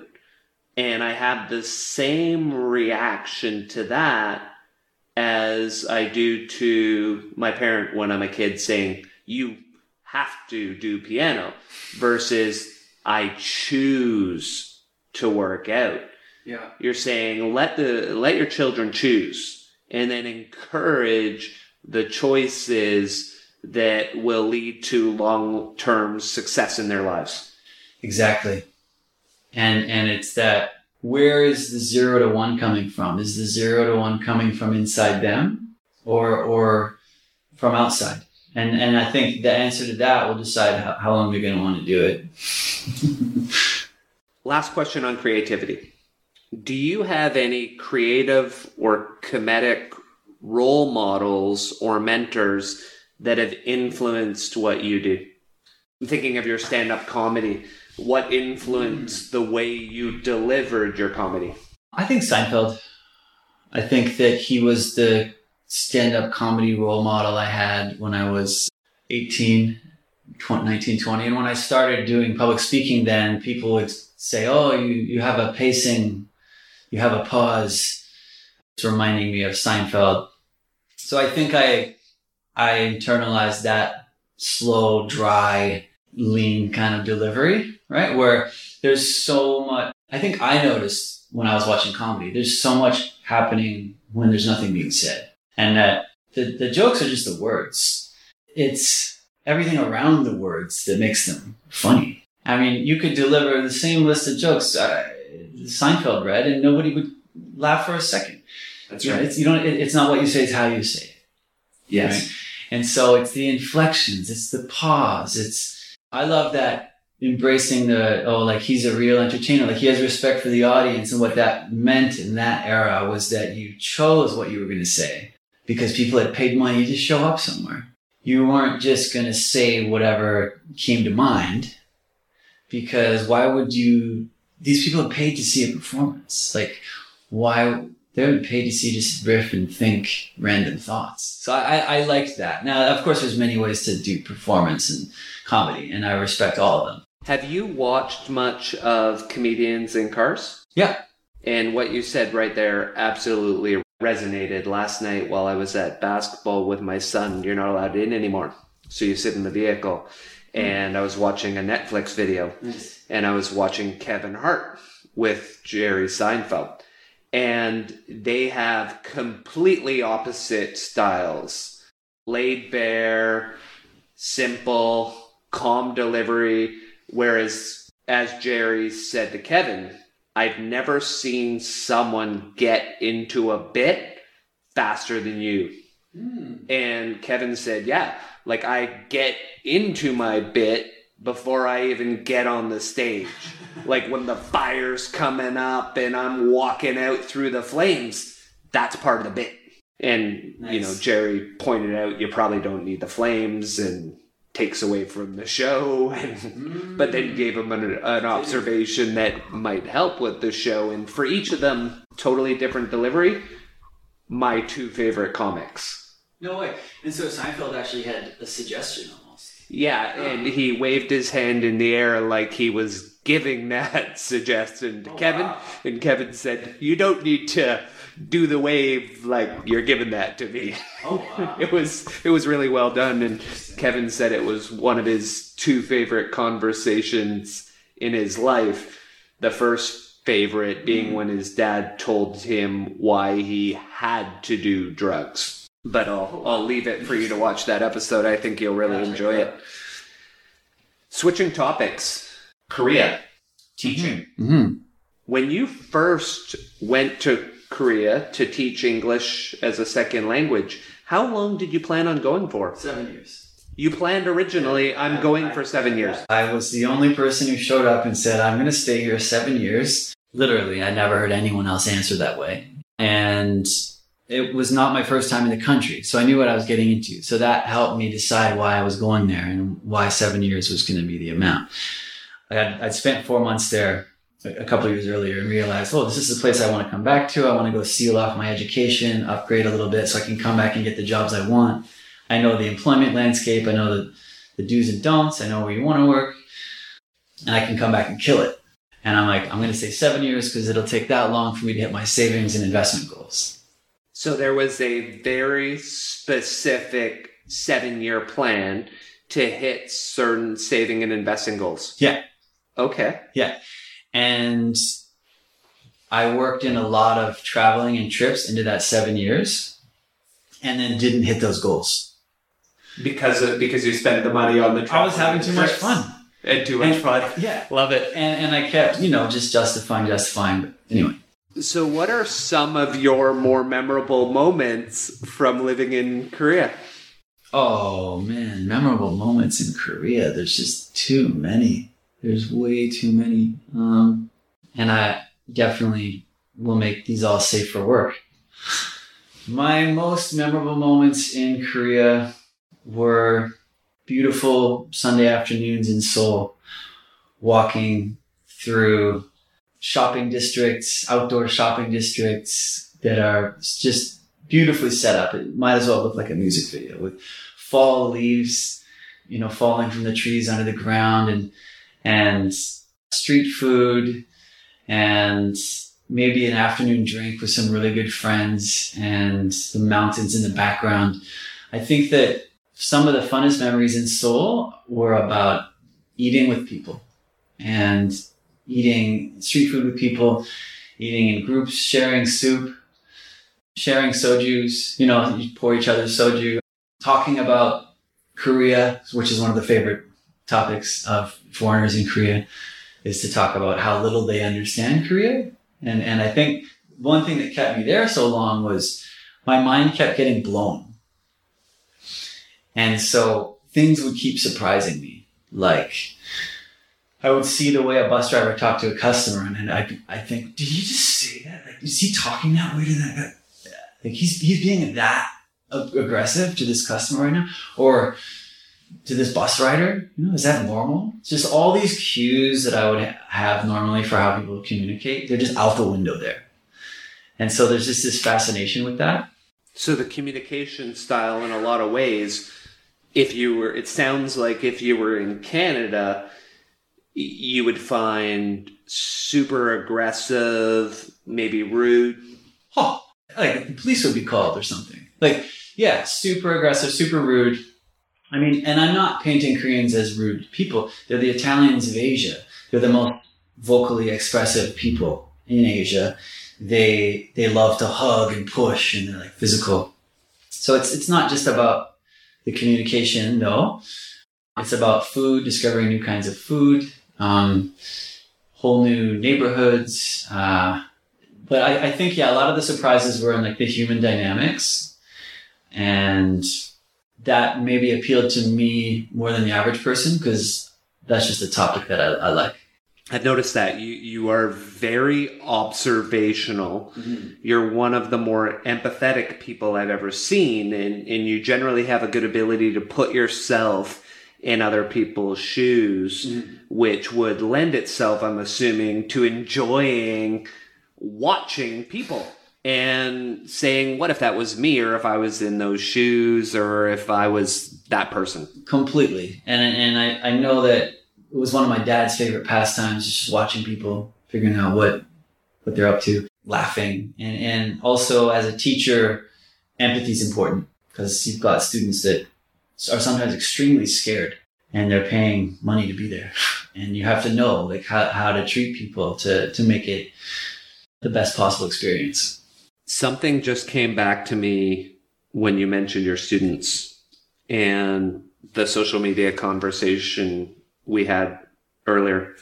And I have the same reaction to that as I do to my parent when I'm a kid saying, You have to do piano, versus I choose to work out. Yeah. You're saying let the let your children choose and then encourage the choices that will lead to long-term success in their lives. Exactly. And and it's that where is the zero to one coming from? Is the zero to one coming from inside them or or from outside? And and I think the answer to that will decide how, how long you're gonna want to do it. <laughs> Last question on creativity. Do you have any creative or comedic role models or mentors that have influenced what you do? I'm thinking of your stand up comedy. What influenced hmm. the way you delivered your comedy? I think Seinfeld. I think that he was the stand up comedy role model I had when I was 18, 20, 19, 20. And when I started doing public speaking, then people would say, Oh, you, you have a pacing, you have a pause. It's reminding me of Seinfeld. So I think I I internalized that slow, dry, lean kind of delivery, right? Where there's so much. I think I noticed when I was watching comedy, there's so much happening when there's nothing being said, and that the the jokes are just the words. It's everything around the words that makes them funny. I mean, you could deliver the same list of jokes uh, Seinfeld read, and nobody would laugh for a second. That's right. It's, you don't. It, it's not what you say; it's how you say it. Yes. Right? And so it's the inflections, it's the pause. It's I love that embracing the oh like he's a real entertainer, like he has respect for the audience, and what that meant in that era was that you chose what you were going to say because people had paid money to show up somewhere. You weren't just going to say whatever came to mind because why would you? These people have paid to see a performance. Like why they're paid to see just riff and think random thoughts. So I, I, I liked that. Now, of course, there's many ways to do performance and comedy, and I respect all of them. Have you watched much of comedians in cars? Yeah. And what you said right there absolutely resonated last night while I was at basketball with my son. You're not allowed in anymore. So you sit in the vehicle. Hmm. And I was watching a Netflix video and I was watching Kevin Hart with Jerry Seinfeld. And they have completely opposite styles laid bare, simple, calm delivery. Whereas, as Jerry said to Kevin, I've never seen someone get into a bit faster than you. Hmm. And Kevin said, Yeah, like I get into my bit before I even get on the stage. like when the fire's coming up and I'm walking out through the flames, that's part of the bit. And, you know, Jerry pointed out you probably don't need the flames and takes away from the show. <laughs> And, but then gave him an, an observation that might help with the show. And for each of them, totally different delivery. My two favorite comics. No way. And so Seinfeld actually had a suggestion. Yeah, and he waved his hand in the air like he was giving <laughs> that suggestion to oh, Kevin. And Kevin said, You don't need to do the wave like you're giving that to me. Oh, <laughs> wow. it was it was really well done and Kevin said it was one of his two favorite conversations in his life. The first favorite being mm. when his dad told him why he had to do drugs. But I'll I'll leave it for you to watch that episode. I think you'll really Yeah, enjoy it it. Switching topics. Korea. Teaching. Mm-hmm. When you first went to Korea to teach English as a second language, how long did you plan on going for? Seven years. You planned originally, I'm going for seven years. I was the only person who showed up and said, I'm going to stay here seven years. Literally, I never heard anyone else answer that way. And it was not my first time in the country. So I knew what I was getting into. So that helped me decide why I was going there and why seven years was going to be the amount. I had, I'd spent four months there a couple years earlier and realized, oh, this is the place I want to come back to. I want to go seal off my education, upgrade a little bit so I can come back and get the jobs I want. I know the employment landscape. I know the, the do's and don'ts. I know where you want to work. And I can come back and kill it. And I'm like, I'm going to say seven years because it'll take that long for me to hit my savings and investment goals. So there was a very specific seven year plan to hit certain saving and investing goals. Yeah. Okay. Yeah. And I worked in a lot of traveling and trips into that seven years and then didn't hit those goals. Because of, because you spent the money on the I was having too much fun. And too much And- fun. Yeah. Love it. And, and I kept, you know, just justifying, justifying. But anyway. So, what are some of your more memorable moments from living in Korea? Oh man, memorable moments in Korea. There's just too many. There's way too many. Um, and I definitely will make these all safe for work. My most memorable moments in Korea were beautiful Sunday afternoons in Seoul, walking through shopping districts, outdoor shopping districts that are just beautifully set up. It might as well look like a music video with fall leaves, you know, falling from the trees onto the ground and, and street food and maybe an afternoon drink with some really good friends and the mountains in the background. I think that some of the funnest memories in Seoul were about eating with people and eating street food with people, eating in groups, sharing soup, sharing soju's, you know, you pour each other's soju, talking about Korea, which is one of the favorite topics of foreigners in Korea, is to talk about how little they understand Korea. And, and I think one thing that kept me there so long was my mind kept getting blown. And so things would keep surprising me. Like, I would see the way a bus driver talked to a customer, and I, I think, did he just say that? Like, is he talking that way to that guy? Like, he's, he's being that aggressive to this customer right now? Or to this bus rider? You know, is that normal? It's just all these cues that I would ha- have normally for how people communicate, they're just out the window there. And so there's just this fascination with that. So the communication style, in a lot of ways, if you were, it sounds like if you were in Canada, you would find super aggressive, maybe rude. oh, like the police would be called or something. Like, yeah, super aggressive, super rude. I mean, and I'm not painting Koreans as rude people. They're the Italians of Asia. They're the most vocally expressive people in Asia. They they love to hug and push, and they're like physical. So it's it's not just about the communication, no. It's about food, discovering new kinds of food, um, whole new neighborhoods. Uh, but I, I think yeah, a lot of the surprises were in like the human dynamics, and that maybe appealed to me more than the average person because that's just a topic that I, I like. I've noticed that you you are very observational. You're one of the more empathetic people I've ever seen, and and you generally have a good ability to put yourself in other people's shoes, which would lend itself, I'm assuming, to enjoying watching people and saying, "What if that was me, or if I was in those shoes, or if I was that person?" completely and and I, I know that it was one of my dad's favorite pastimes just watching people figuring out what what they're up to laughing and and also as a teacher empathy is important because you've got students that are sometimes extremely scared and they're paying money to be there and you have to know like how, how to treat people to to make it the best possible experience Something just came back to me when you mentioned your students and the social media conversation we had earlier.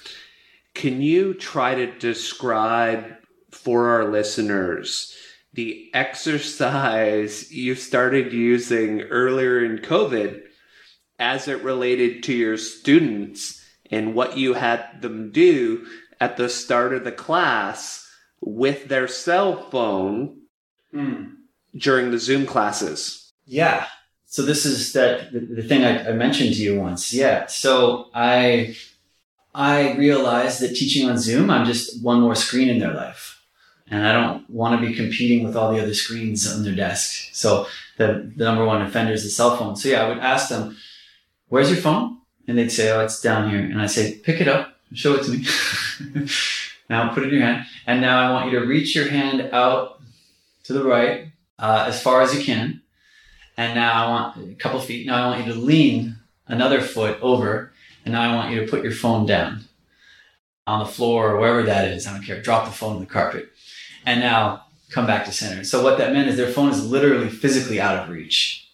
Can you try to describe for our listeners the exercise you started using earlier in COVID as it related to your students and what you had them do at the start of the class with their cell phone hmm. during the Zoom classes? Yeah. So this is that the, the thing I, I mentioned to you once. Yeah. So I I realized that teaching on Zoom, I'm just one more screen in their life. And I don't want to be competing with all the other screens on their desk. So the, the number one offender is the cell phone. So yeah, I would ask them, where's your phone? And they'd say, oh, it's down here. And I say, pick it up, show it to me. <laughs> now put it in your hand. And now I want you to reach your hand out to the right uh, as far as you can. And now I want a couple feet. Now I want you to lean another foot over. And now I want you to put your phone down on the floor or wherever that is. I don't care. Drop the phone on the carpet. And now come back to center. So what that meant is their phone is literally physically out of reach.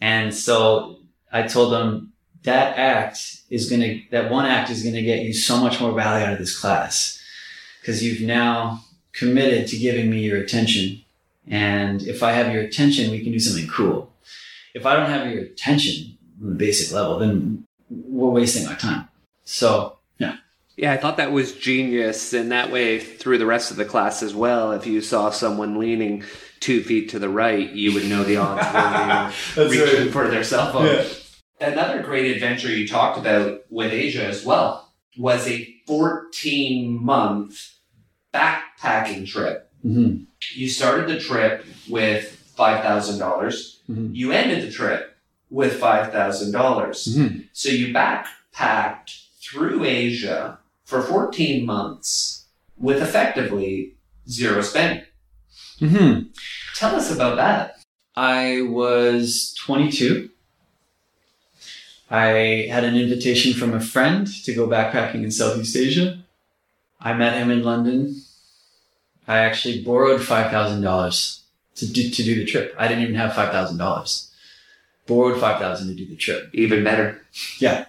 And so I told them that act is going to, that one act is going to get you so much more value out of this class because you've now committed to giving me your attention. And if I have your attention, we can do something cool. If I don't have your attention on the basic level, then we're wasting our time. So yeah, Yeah, I thought that was genius. And that way, through the rest of the class as well, if you saw someone leaning two feet to the right, you would know the odds were <laughs> reaching for their cell phone. Another great adventure you talked about with Asia as well was a 14 month backpacking trip. hmm You started the trip with $5,000. Mhm. You ended the trip with $5,000. dollars Mhm. So you backpacked through Asia for 14 months with effectively zero spent. Mm-hmm. Tell us about that. I was 22. I had an invitation from a friend to go backpacking in Southeast Asia. I met him in London. I actually borrowed $5,000 to do, to do the trip. I didn't even have $5,000. Borrowed 5000 to do the trip. Even better. Yeah.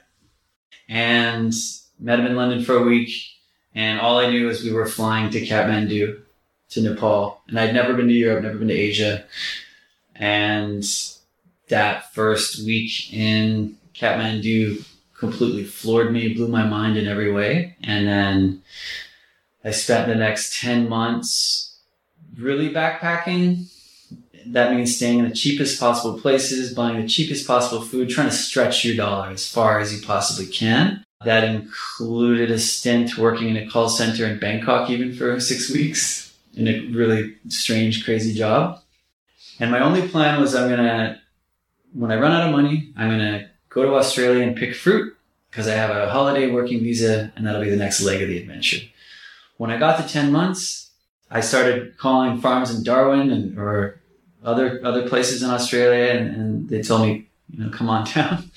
And met him in London for a week. And all I knew was we were flying to Kathmandu, to Nepal. And I'd never been to Europe, never been to Asia. And that first week in Kathmandu completely floored me, blew my mind in every way. And then I spent the next 10 months really backpacking. That means staying in the cheapest possible places, buying the cheapest possible food, trying to stretch your dollar as far as you possibly can. That included a stint working in a call center in Bangkok, even for <laughs> six weeks, in a really strange, crazy job. And my only plan was I'm gonna, when I run out of money, I'm gonna go to Australia and pick fruit because I have a holiday working visa and that'll be the next leg of the adventure. When I got to 10 months, I started calling farms in Darwin and, or other, other places in Australia and, and they told me, you know, come on <laughs> down.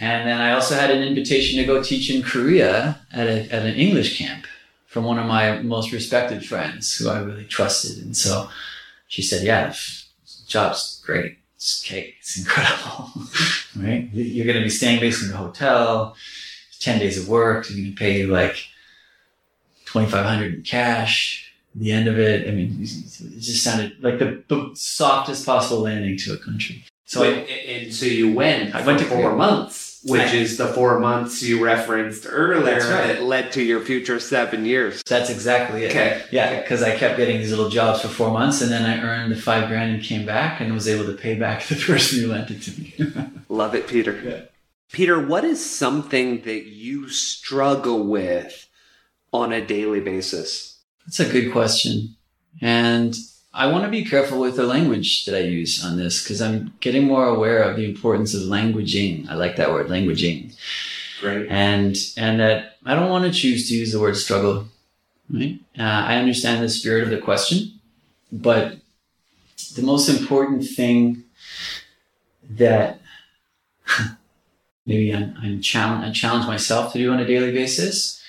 And then I also had an invitation to go teach in Korea at, a, at an English camp from one of my most respected friends who I really trusted. And so she said, yeah, job's great. It's cake. It's incredible. <laughs> right? You're going to be staying basically in a hotel, 10 days of work. You're going to pay you like 2,500 in cash. At the end of it, I mean, it just sounded like the, the softest possible landing to a country. So So I, and, so you went. I went for to four Korea. months, which I- is the four months you referenced earlier. Right. That led to your future seven years. That's exactly it. Okay. Yeah, because I kept getting these little jobs for four months, and then I earned the five grand and came back and was able to pay back <laughs> the person who lent it to me. Love it, Peter. Yeah. Peter, what is something that you struggle with on a daily basis? That's a good question, and I want to be careful with the language that I use on this because I'm getting more aware of the importance of languaging. I like that word, languaging. Great. and and that I don't want to choose to use the word struggle. Right? Uh, I understand the spirit of the question, but the most important thing that <laughs> maybe I'm, I'm challenge I challenge myself to do on a daily basis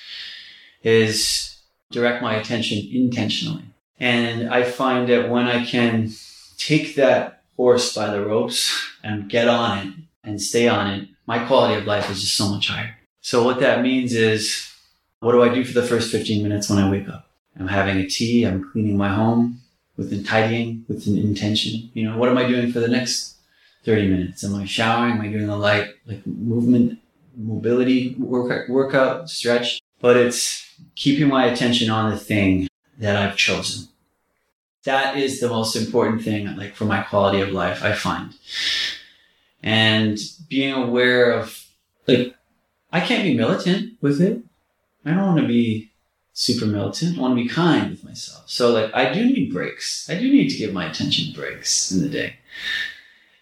is direct my attention intentionally. And I find that when I can take that horse by the ropes and get on it and stay on it, my quality of life is just so much higher. So what that means is, what do I do for the first 15 minutes when I wake up? I'm having a tea, I'm cleaning my home with tidying, with an intention. You know, what am I doing for the next 30 minutes? Am I showering? Am I doing a light, like movement, mobility workout, workout, stretch? But it's keeping my attention on the thing that I've chosen. That is the most important thing, like for my quality of life, I find. And being aware of, like, I can't be militant with it. I don't want to be super militant. I want to be kind with myself. So, like, I do need breaks. I do need to give my attention breaks in the day.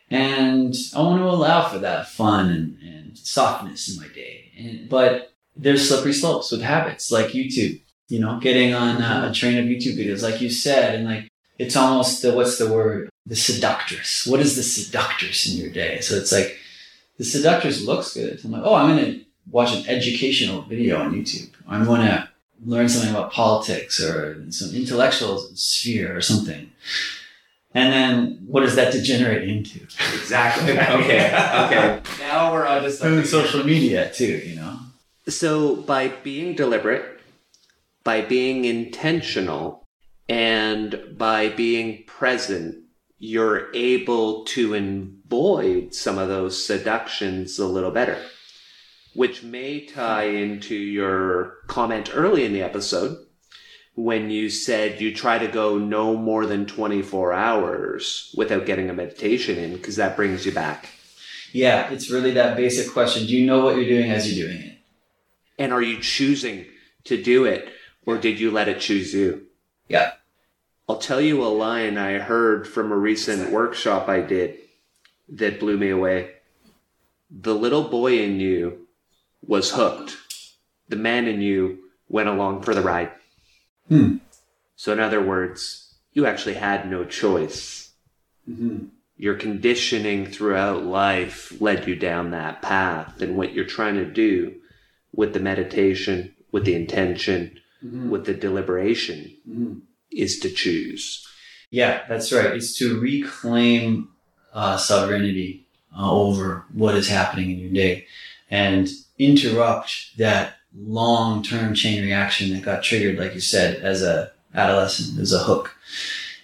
And I want to allow for that fun and, and softness in my day. And, but there's slippery slopes with habits like YouTube, you know, getting on uh, a train of YouTube videos, like you said, and like it's almost the what's the word? The seductress. What is the seductress in your day? So it's like the seductress looks good. I'm like, oh, I'm gonna watch an educational video on YouTube. I'm gonna learn something about politics or some intellectual sphere or something. And then what does that degenerate into? Exactly. <laughs> Okay. Okay. Now we're on to And social media too, you know. So, by being deliberate, by being intentional, and by being present, you're able to avoid some of those seductions a little better, which may tie into your comment early in the episode when you said you try to go no more than 24 hours without getting a meditation in because that brings you back. Yeah, it's really that basic question. Do you know what you're doing as you're doing it? And are you choosing to do it or did you let it choose you? Yeah. I'll tell you a line I heard from a recent workshop I did that blew me away. The little boy in you was hooked. The man in you went along for the ride. Hmm. So, in other words, you actually had no choice. Mm-hmm. Your conditioning throughout life led you down that path. And what you're trying to do with the meditation, with the intention, Mm-hmm. with the deliberation Mm-hmm. is to choose. Yeah, that's right. It's to reclaim uh, sovereignty uh, over what is happening in your day and interrupt that long-term chain reaction that got triggered, like you said, as a adolescent, as a hook.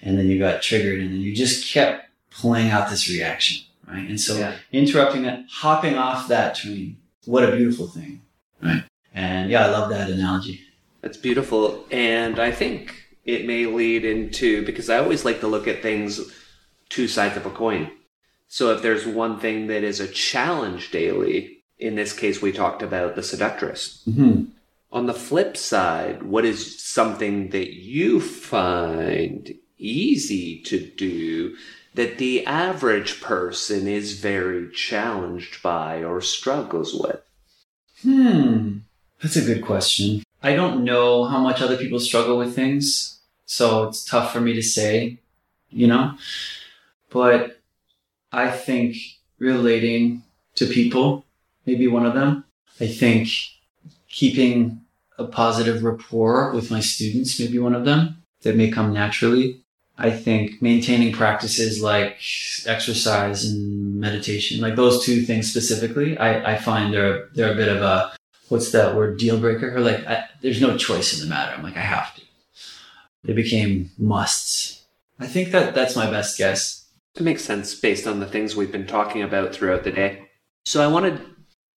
And then you got triggered and then you just kept playing out this reaction, right? And so Yeah. interrupting that, hopping off that train, what a beautiful thing, right? And yeah, I love that analogy. That's beautiful. And I think it may lead into because I always like to look at things two sides of a coin. So if there's one thing that is a challenge daily, in this case, we talked about the seductress. Mm-hmm. On the flip side, what is something that you find easy to do that the average person is very challenged by or struggles with? Hmm. That's a good question. I don't know how much other people struggle with things, so it's tough for me to say, you know? But I think relating to people, maybe one of them. I think keeping a positive rapport with my students, maybe one of them, that may come naturally. I think maintaining practices like exercise and meditation, like those two things specifically, I, I find they're they're a bit of a what's that word deal breaker or like I, there's no choice in the matter. I'm like I have to. They became musts. I think that that's my best guess. It makes sense based on the things we've been talking about throughout the day. So I want to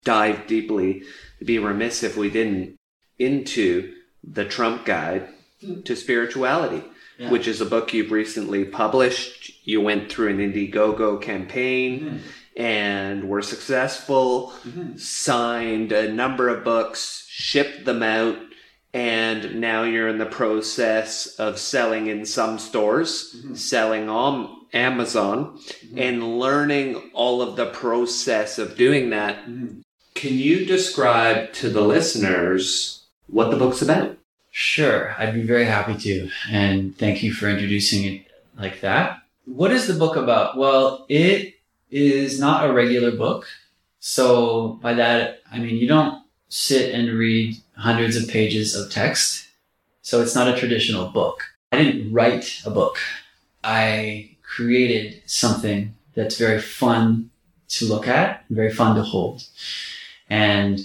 dive deeply, It'd be remiss if we didn't, into the Trump Guide to Spirituality, Yeah. which is a book you've recently published. You went through an Indiegogo campaign hmm. And were successful, mm-hmm. signed a number of books, shipped them out, and now you're in the process of selling in some stores, mm-hmm. selling on Amazon, mm-hmm. and learning all of the process of doing that. Can you describe to the listeners what the book's about? Sure, I'd be very happy to. And thank you for introducing it like that. What is the book about? Well, it is not a regular book. So by that, I mean, you don't sit and read hundreds of pages of text. So it's not a traditional book. I didn't write a book. I created something that's very fun to look at, very fun to hold. And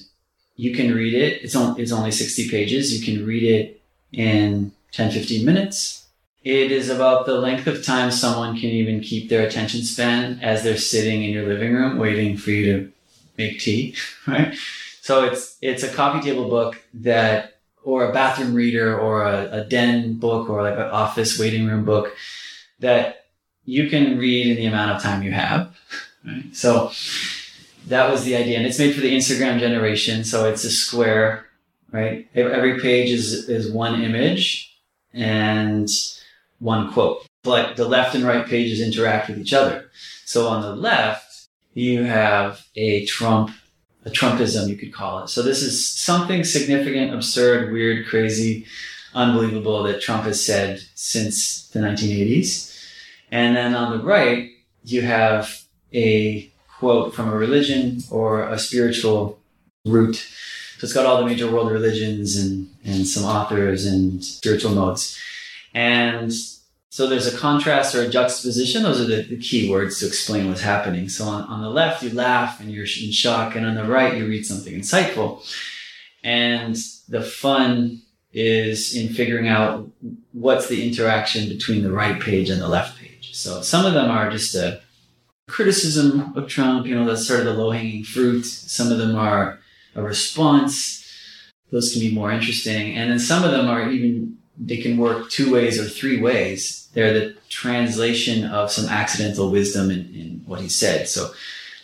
you can read it. It's, it's only 60 pages. You can read it in 10, 15 minutes. It is about the length of time someone can even keep their attention span as they're sitting in your living room waiting for you to make tea, <laughs> right? So it's, it's a coffee table book that, or a bathroom reader or a, a den book or like an office waiting room book that you can read in the amount of time you have, <laughs> right? So that was the idea. And it's made for the Instagram generation. So it's a square, right? Every page is, is one image and one quote. But the left and right pages interact with each other. So on the left, you have a Trump, a Trumpism, you could call it. So this is something significant, absurd, weird, crazy, unbelievable that Trump has said since the 1980s. And then on the right, you have a quote from a religion or a spiritual root. So it's got all the major world religions and, and some authors and spiritual modes. And so there's a contrast or a juxtaposition. Those are the, the key words to explain what's happening. So on, on the left, you laugh and you're in shock. And on the right, you read something insightful. And the fun is in figuring out what's the interaction between the right page and the left page. So some of them are just a criticism of Trump, you know, that's sort of the low hanging fruit. Some of them are a response. Those can be more interesting. And then some of them are even, they can work two ways or three ways. They're the translation of some accidental wisdom in, in what he said. So,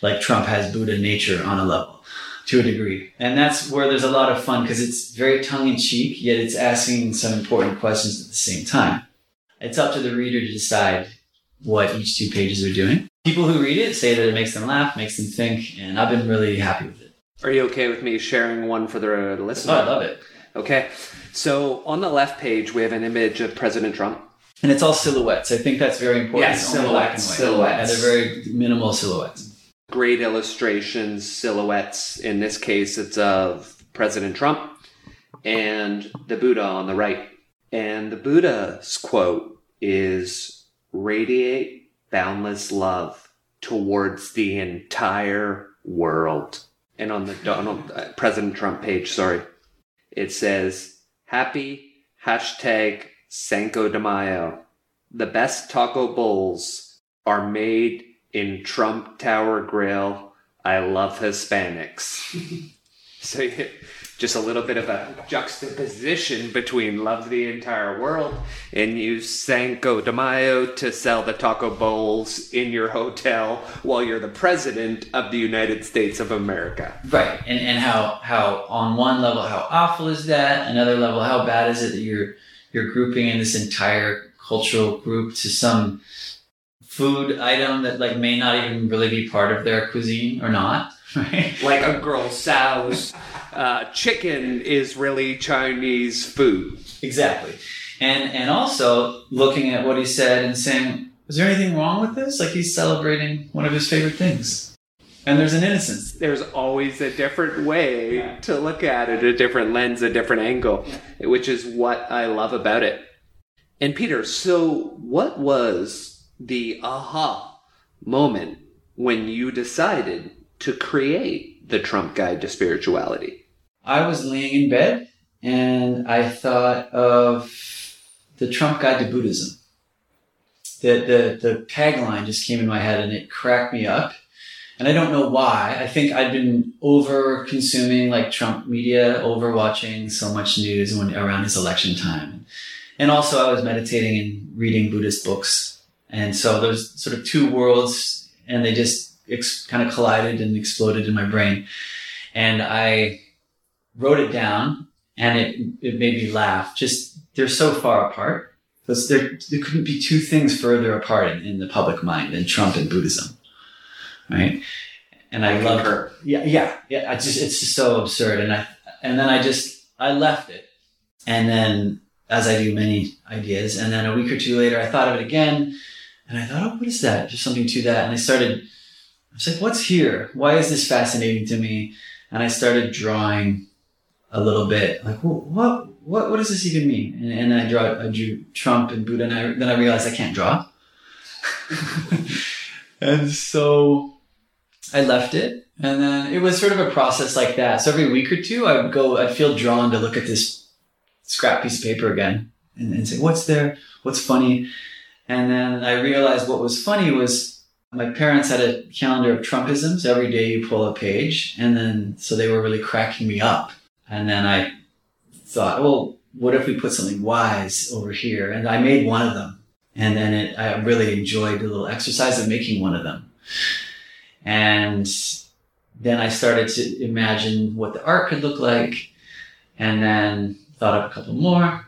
like Trump has Buddha nature on a level to a degree. And that's where there's a lot of fun because it's very tongue in cheek, yet it's asking some important questions at the same time. It's up to the reader to decide what each two pages are doing. People who read it say that it makes them laugh, makes them think, and I've been really happy with it. Are you okay with me sharing one for the listener? Oh, I love it. Okay. So on the left page, we have an image of President Trump. And it's all silhouettes. I think that's very important. Yes, It's only and silhouettes, silhouettes. And they're very minimal silhouettes. Great illustrations, silhouettes. In this case, it's of President Trump and the Buddha on the right. And the Buddha's quote is radiate boundless love towards the entire world. And on the Donald uh, President Trump page, sorry, it says happy hashtag Cinco de Mayo. The best taco bowls are made in Trump Tower Grill. I love Hispanics. <laughs> so just a little bit of a juxtaposition between love the entire world and use Cinco de Mayo to sell the taco bowls in your hotel while you're the president of the United States of America. Right. And and how how on one level how awful is that? Another level how bad is it that you're you're grouping in this entire cultural group to some food item that like may not even really be part of their cuisine or not. <laughs> Right. Like a General Tso's uh, chicken is really Chinese food. Exactly. And and also looking at what he said and saying, is there anything wrong with this? Like he's celebrating one of his favorite things. And there's an innocence. there's always a different way to look at it, a different lens, a different angle, which is what I love about it. And Peter, so what was the aha moment when you decided to create the Trump Guide to Spirituality? I was laying in bed and I thought of the Trump Guide to Buddhism. The, the, the tagline just came in my head and it cracked me up. And I don't know why. I think I'd been over consuming like Trump media, over watching so much news when around his election time. And also I was meditating and reading Buddhist books. And so those sort of two worlds and they just ex- kind of collided and exploded in my brain. And I wrote it down and it, it made me laugh. Just, they're so far apart. There, there couldn't be two things further apart in, in the public mind than Trump and Buddhism. Right? And I, love her. yeah, yeah, yeah. I just, it's just so absurd. And I, and then I just, I left it. And then, as I do many ideas, and then a week or two later, I thought of it again. And I thought, oh, what is that? Just something to that. And I started, I was like, what's here? Why is this fascinating to me? And I started drawing a little bit, like, well, what, what, what does this even mean? And, and I draw, I drew Trump and Buddha, and I, then I realized I can't draw. <laughs> and so I left it, and then it was sort of a process like that. So every week or two, I would go, I'd feel drawn to look at this scrap piece of paper again and, and say, what's there? What's funny? And then I realized what was funny was my parents had a calendar of Trumpisms. Every day you pull a page. And then, so they were really cracking me up. And then I thought, well, what if we put something wise over here? And I made one of them. And then it, I really enjoyed the little exercise of making one of them. And then I started to imagine what the art could look like. And then thought of a couple more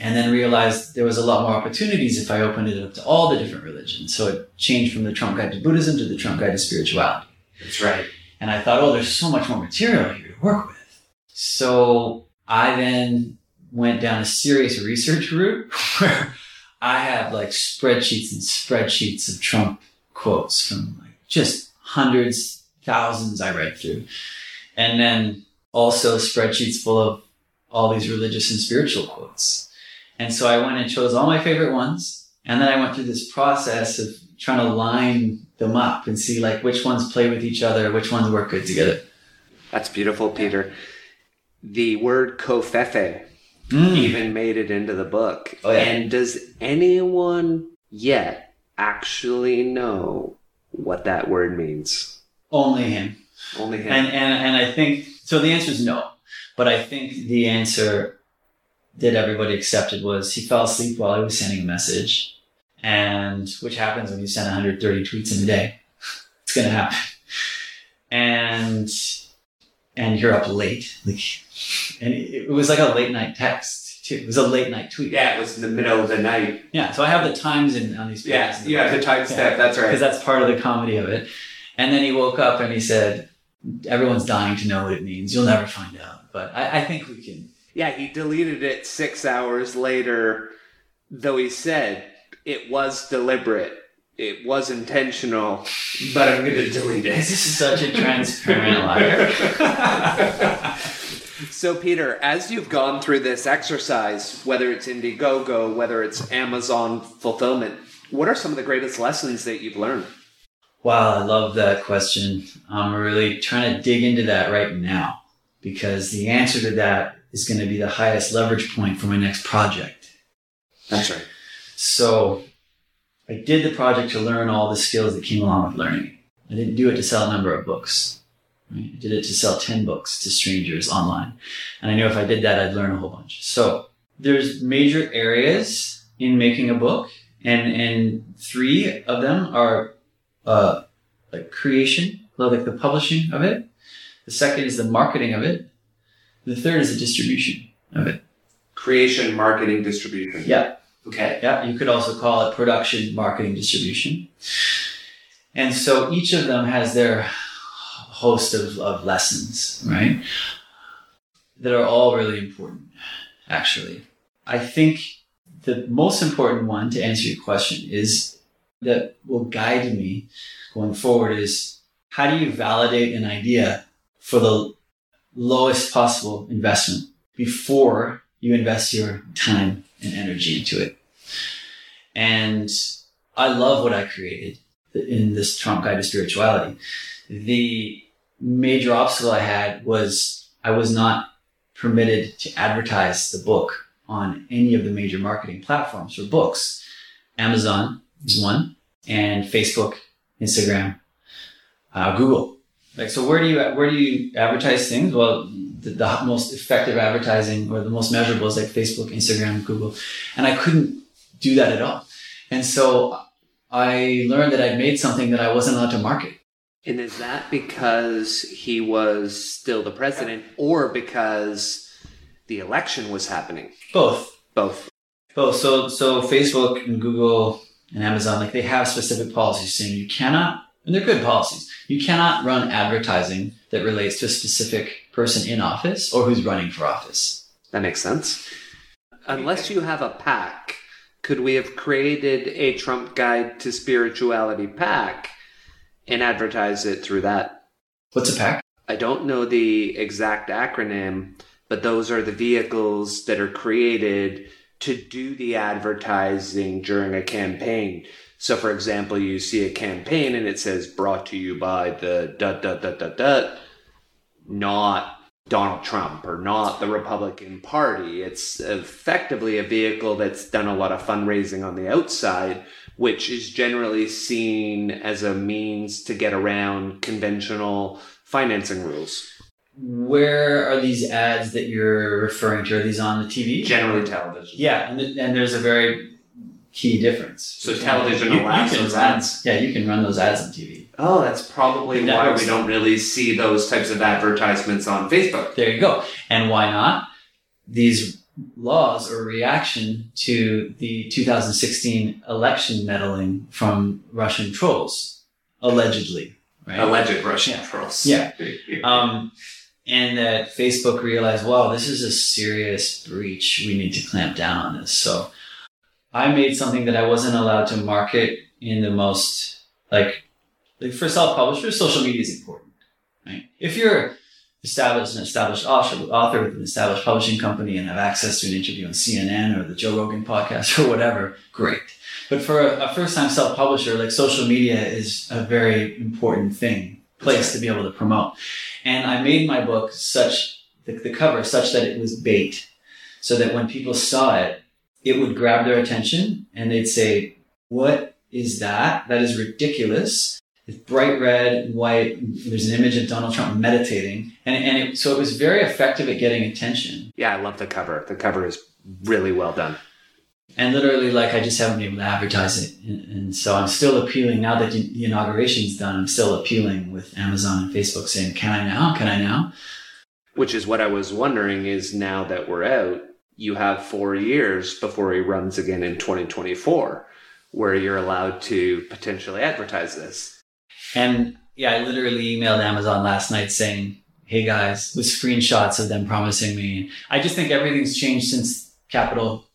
and then realized there was a lot more opportunities if I opened it up to all the different religions. So it changed from the Trump Guide to Buddhism to the Trump Guide to Spirituality. That's right. And I thought, oh, there's so much more material here to work with. So I then went down a serious research route <laughs> where I have like spreadsheets and spreadsheets of Trump quotes from like just hundreds, thousands I read through. And then also spreadsheets full of all these religious and spiritual quotes. And so I went and chose all my favorite ones. And then I went through this process of trying to line them up and see like which ones play with each other, which ones work good together. That's beautiful, Peter. The word covfefe Mm. even made it into the book. Oh, yeah. And does anyone yet actually know what that word means? Only him. Only him. And, and, and I think, so the answer is no. But I think the answer that everybody accepted was he fell asleep while I was sending a message. And which happens when you send 130 tweets in a day. <laughs> It's going to happen. And, and you're up late. Like, and it, it was like a late night text too. It was a late night tweet. Yeah, it was in the middle of the night. Yeah. So I have the times in on these pages. Yeah, you have the timestamp. Yeah That's right. because that's part of the comedy of it. And then he woke up and he said, "Everyone's dying to know what it means. You'll never find out, but I, I think we can." Yeah, he deleted it six hours later, though he said it was deliberate. It was intentional, but I'm going to delete it. This is such a transparent liar. <laughs> So, Peter, as you've gone through this exercise, whether it's Indiegogo, whether it's Amazon fulfillment, what are some of the greatest lessons that you've learned? Wow, I love that question. I'm really trying to dig into that right now because the answer to that is going to be the highest leverage point for my next project. That's right. So I did the project to learn all the skills that came along with learning. I didn't do it to sell a number of books. Right? I did it to sell 10 books to strangers online. And I knew if I did that, I'd learn a whole bunch. So there's major areas in making a book and, and three of them are, uh, like creation, like the publishing of it. The second is the marketing of it. The third is the distribution of it. Creation, marketing, distribution. Yeah. Okay. Yeah, you could also call it production, marketing, distribution. And so each of them has their host of, of lessons, right? That are all really important, actually. I think the most important one to answer your question is that will guide me going forward is how do you validate an idea for the lowest possible investment before you invest your time and energy into it? And I love what I created in this Trump Guide to Spirituality. The major obstacle I had was I was not permitted to advertise the book on any of the major marketing platforms for books. Amazon is one, and Facebook, Instagram, uh, Google. Like, so where do you where do you advertise things? Well, the, the most effective advertising or the most measurable is like Facebook, Instagram, Google, and I couldn't do that at all. And so I learned that I'd made something that I wasn't allowed to market. And is that because he was still the president or because the election was happening? Both. Both. Both. So so Facebook and Google and Amazon, like they have specific policies saying you cannot and they're good policies. You cannot run advertising that relates to a specific person in office or who's running for office. That makes sense. Unless you have a PAC, could we have created a Trump Guide to Spirituality PAC and advertise it through that? What's a PAC? I don't know the exact acronym, but those are the vehicles that are created to do the advertising during a campaign. So, for example, you see a campaign and it says brought to you by the dot dot dot dot dot, not Donald Trump or not the Republican Party. It's effectively a vehicle that's done a lot of fundraising on the outside, which is generally seen as a means to get around conventional financing rules. Where are these ads that you're referring to? Are these on the TV? Generally, television. Yeah, and, and there's a very key difference. So television You- you allows can those run- ads. Yeah, you can run those ads on TV. Oh, that's probably why we don't really see those types of advertisements on Facebook. There you go. And why not? These laws are a reaction to the 2016 election meddling from Russian trolls, allegedly. Right? Alleged Russian Yeah. trolls. Yeah. <laughs> Um, and that Facebook realized, wow, this is a serious breach. We need to clamp down on this. So I made something that I wasn't allowed to market in the most, like, like for self-publishers, social media is important, right? If you're established, an established author, with an established publishing company and have access to an interview on CNN or the Joe Rogan podcast <laughs> or whatever, great. But for a, a first-time self-publisher, like social media is a very important thing, place to be able to promote. And I made my book such, the, the cover such that it was bait. So that when people saw it, it would grab their attention and they'd say, what is that? That is ridiculous. It's bright red and white. There's an image of Donald Trump meditating. And, and it, so it was very effective at getting attention. Yeah, I love the cover. The cover is really well done. And literally, like, I just haven't been able to advertise it. And, and so I'm still appealing now that the inauguration's done. I'm still appealing with Amazon and Facebook saying, can I now? Can I now? Which is what I was wondering is now that we're out, you have four years before he runs again in 2024, where you're allowed to potentially advertise this. And yeah, I literally emailed Amazon last night saying, hey guys, with screenshots of them promising me. I just think everything's changed since Capitol,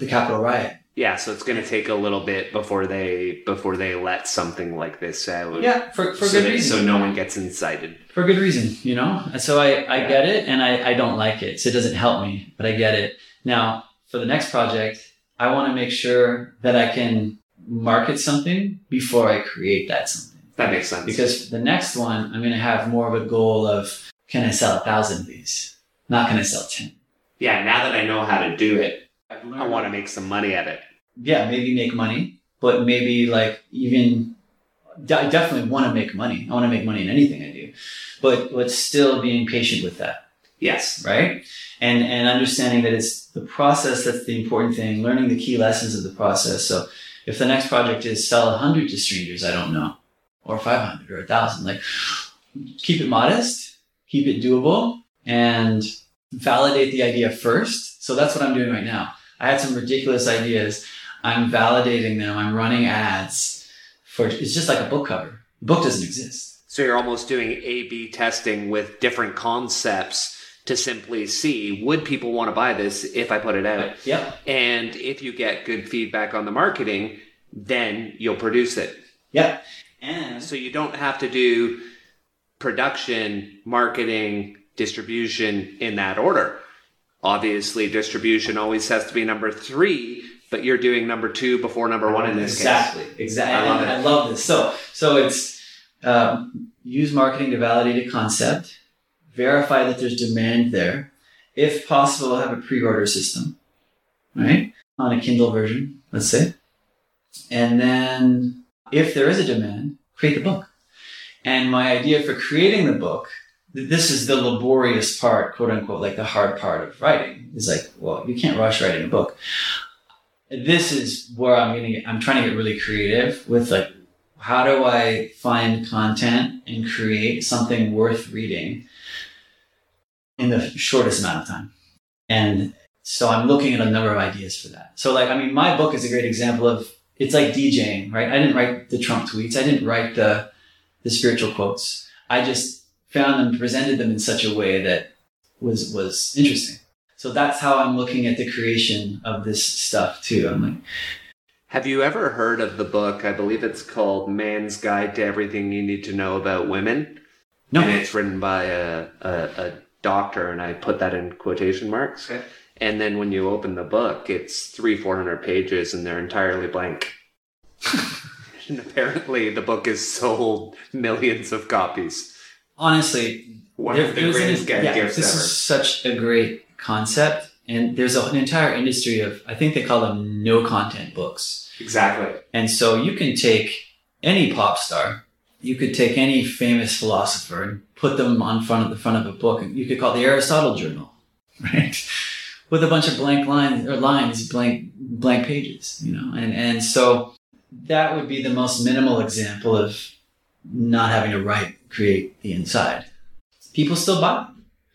the Capitol riot. Yeah, so it's going to take a little bit before they before they let something like this out. Yeah, for, for so good that- reason. So no one gets incited. for good reason, you know? And so I, I get it and I, I don't like it. So it doesn't help me, but I get it. Now, for the next project, I want to make sure that I can market something before I create that something. That makes sense. Because the next one, I'm going to have more of a goal of can I sell a thousand of these? Not can I sell 10? yeah, now that I know how to do it, I've I want to make some money at it. yeah, maybe make money, but maybe like even I definitely want to make money. I want to make money in anything I do, but but still being patient with that, Yes. right? And and understanding that it's the process that's the important thing. Learning the key lessons of the process. So if the next project is sell a hundred to strangers, I don't know, or five hundred or a thousand, like keep it modest, keep it doable, and validate the idea first. So that's what I'm doing right now. I had some ridiculous ideas. I'm validating them. I'm running ads for it's just like a book cover. The book doesn't exist. So you're almost doing A B testing with different concepts to simply see would people want to buy this if I put it out? Yep. And if you get good feedback on the marketing, then you'll produce it. Yeah. And So you don't have to do production, marketing, distribution in that order. Obviously, distribution always has to be number three, but you're doing number two before number one in this exactly, exactly. I love. I love this. So, so it's um, use marketing to validate a concept, verify that there's demand there. If possible, have a pre-order system, right, on a Kindle version, let's say, and then if there is a demand, create the book. And my idea for creating the book, this is the laborious part, quote unquote, like the hard part of writing. Is like, well, you can't rush writing a book this is where I'm gonna get, I'm trying to get really creative with like how do I find content and create something worth reading in the shortest amount of time. And so I'm looking at a number of ideas for that. So like I mean my book is a great example of it's like DJing, right? I didn't write the Trump tweets. I didn't write the the spiritual quotes. I just found them, presented them in such a way that was was interesting. So that's how I'm looking at the creation of this stuff too. I'm like, Have you ever heard of the book? I believe it's called Man's Guide to Everything You Need to Know About Women. no, And it's written by a, a, a doctor, and I put that in quotation marks. Okay. And then when you open the book, it's three, four hundred pages, and they're entirely blank. <laughs> and apparently, the book has sold millions of copies. honestly, One there- of the there's an- greatest yeah, gifts this ever. is such a great concept, and there's a, an entire industry of I think they call them no content books. Exactly. And so you can take any pop star, you could take any famous philosopher and put them on front of the front of a book, you could call it the Aristotle Journal, right? <laughs> With a bunch of blank lines or lines, blank blank pages, you know, and and so that would be the most minimal example of not having to write, create the inside. People still buy.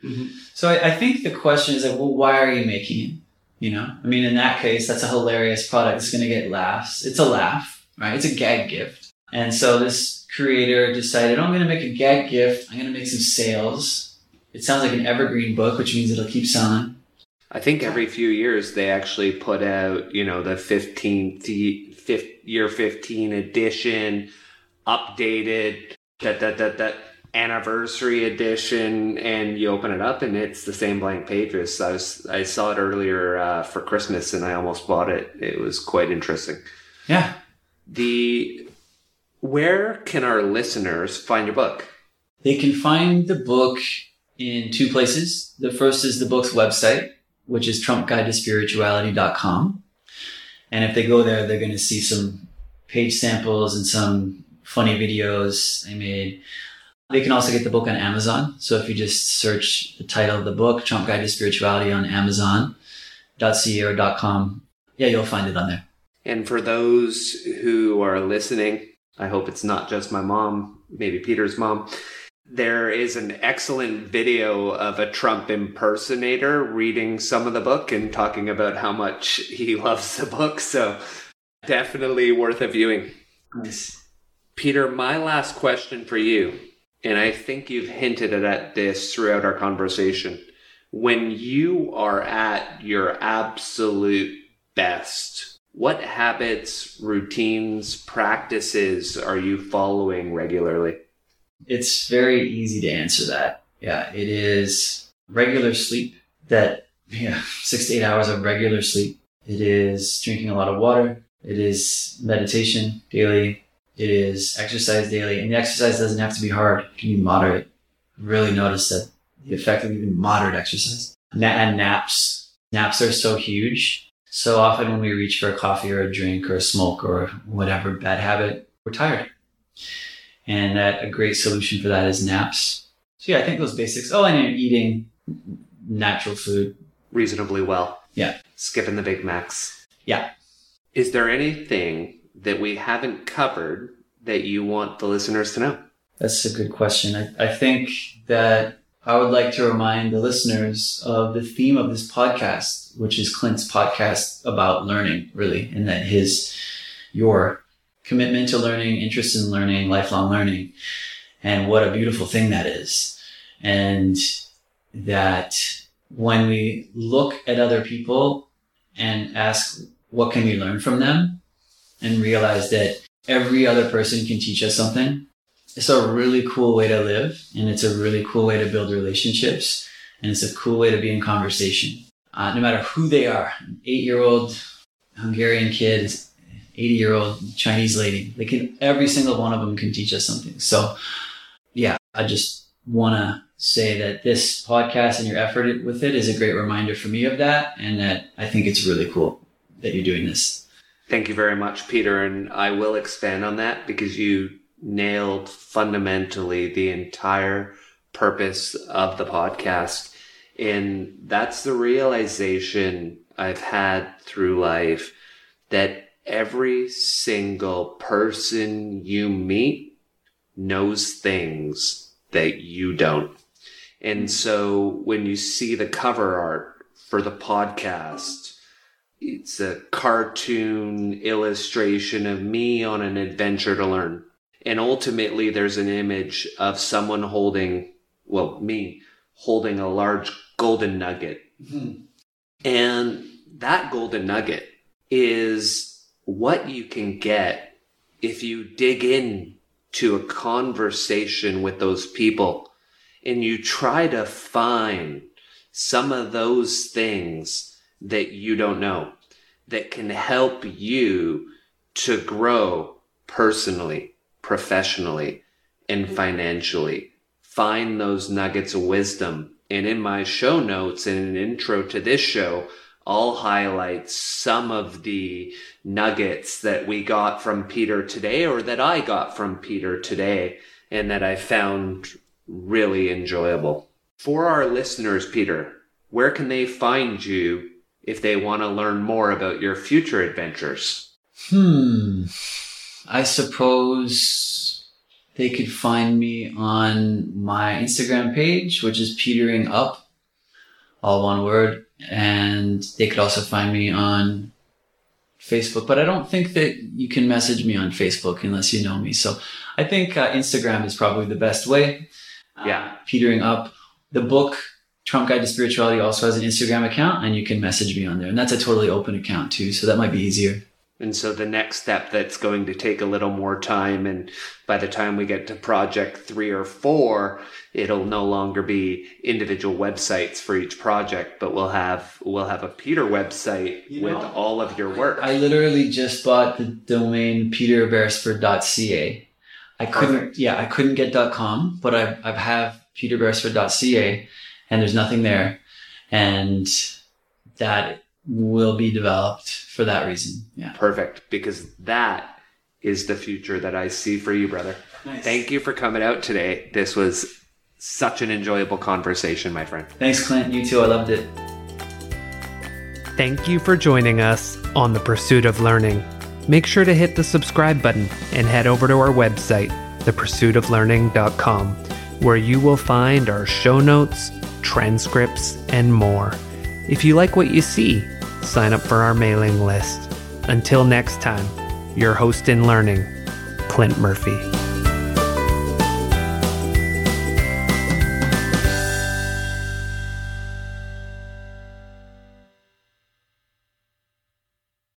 Mhm. So I, I think the question is like, well, why are you making it? You know, I mean, in that case, that's a hilarious product. It's going to get laughs. It's a laugh, right? It's a gag gift. And so this creator decided, oh, I'm going to make a gag gift. I'm going to make some sales. It sounds like an evergreen book, which means it'll keep selling. I think every few years they actually put out, you know, the 15th year 15 edition, updated, that, that, that, that anniversary edition, and you open it up and it's the same blank pages. I was, I saw it earlier uh, for Christmas and I almost bought it. It was quite interesting. Yeah. The, where can our listeners find your book? They can find the book in two places. The first is the book's website, which is trumpguidetospirituality.com. And if they go there, they're going to see some page samples and some funny videos I made. They can also get the book on Amazon. So if you just search the title of the book, Trump Guide to Spirituality on Amazon.ca or .com, yeah, you'll find it on there. And for those who are listening, I hope it's not just my mom, maybe Peter's mom. There is an excellent video of a Trump impersonator reading some of the book and talking about how much he <laughs> loves the book. So definitely worth a viewing. Nice. Peter, my last question for you and I think you've hinted at this throughout our conversation. When you are at your absolute best, what habits, routines, practices are you following regularly? It's very easy to answer that. Yeah, it is regular sleep that, yeah, <laughs> six to eight hours of regular sleep. It is drinking a lot of water. It is meditation daily. It is exercise daily. And the exercise doesn't have to be hard. It can be moderate. Really notice that the effect of even moderate exercise. And naps. Naps are so huge. So often when we reach for a coffee or a drink or a smoke or whatever bad habit, we're tired. And that a great solution for that is naps. So yeah, I think those basics. Oh, and you're eating natural food. Reasonably well. Yeah. Skipping the Big Macs. Yeah. Is there anything that we haven't covered that you want the listeners to know? That's a good question. I, I think that I would like to remind the listeners of the theme of this podcast, which is Clint's podcast about learning, really, and that his, your commitment to learning, interest in learning, lifelong learning, and what a beautiful thing that is. And that when we look at other people and ask, what can we learn from them? And realize that every other person can teach us something it's a really cool way to live and it's a really cool way to build relationships and it's a cool way to be in conversation. Uh, no matter who they are eight year old hungarian kid 80 year old chinese lady they can every single one of them can teach us something. So yeah i just want to say that this podcast and your effort with it is a great reminder for me of that and that i think it's really cool that you're doing this. Thank you very much peter and i will expand on that because you nailed fundamentally the entire purpose of the podcast. And that's the realization I've had through life that every single person you meet knows things that you don't. And so when you see the cover art for the podcast, it's a cartoon illustration of me on an adventure to learn. And ultimately, there's an image of someone holding, well, me holding a large golden nugget. Mm-hmm. And that golden nugget is what you can get if you dig in to a conversation with those people and you try to find some of those things that you don't know that can help you to grow personally professionally and financially. Find those nuggets of wisdom. And in my show notes and an intro to this show, I'll highlight some of the nuggets that we got from Peter today or that I got from Peter today and that I found really enjoyable. For our listeners, Peter, where can they find you if they want to learn more about your future adventures? Hmm. I suppose they could find me on my Instagram page, which is petering up, all one word. And they could also find me on Facebook, but I don't think that you can message me on Facebook unless you know me. So I think uh, Instagram is probably the best way. Yeah. Uh, petering up. The book, Trump Guide to Spirituality, also has an Instagram account, and you can message me on there. And that's a totally open account too, so that might be easier. And so the next step that's going to take a little more time. And by the time we get to project three or four, it'll no longer be individual websites for each project, but we'll have, we'll have a Peter website you with know, all of your work. I literally just bought the domain peterberesford.ca. I couldn't, Perfect. yeah, I couldn't get .com, but I, I have peterberesford.ca and there's nothing there. And that will be developed for that reason. Yeah. Perfect. Because that is the future that I see for you, brother. Nice. Thank you for coming out today. This was such an enjoyable conversation, my friend. Thanks, Clint. You too. I loved it. Thank you for joining us on the pursuit of learning. Make sure to hit the subscribe button and head over to our website, thepursuitoflearning.com, where you will find our show notes, transcripts, and more. If you like what you see, sign up for our mailing list. Until next time, your host in learning, Clint Murphy.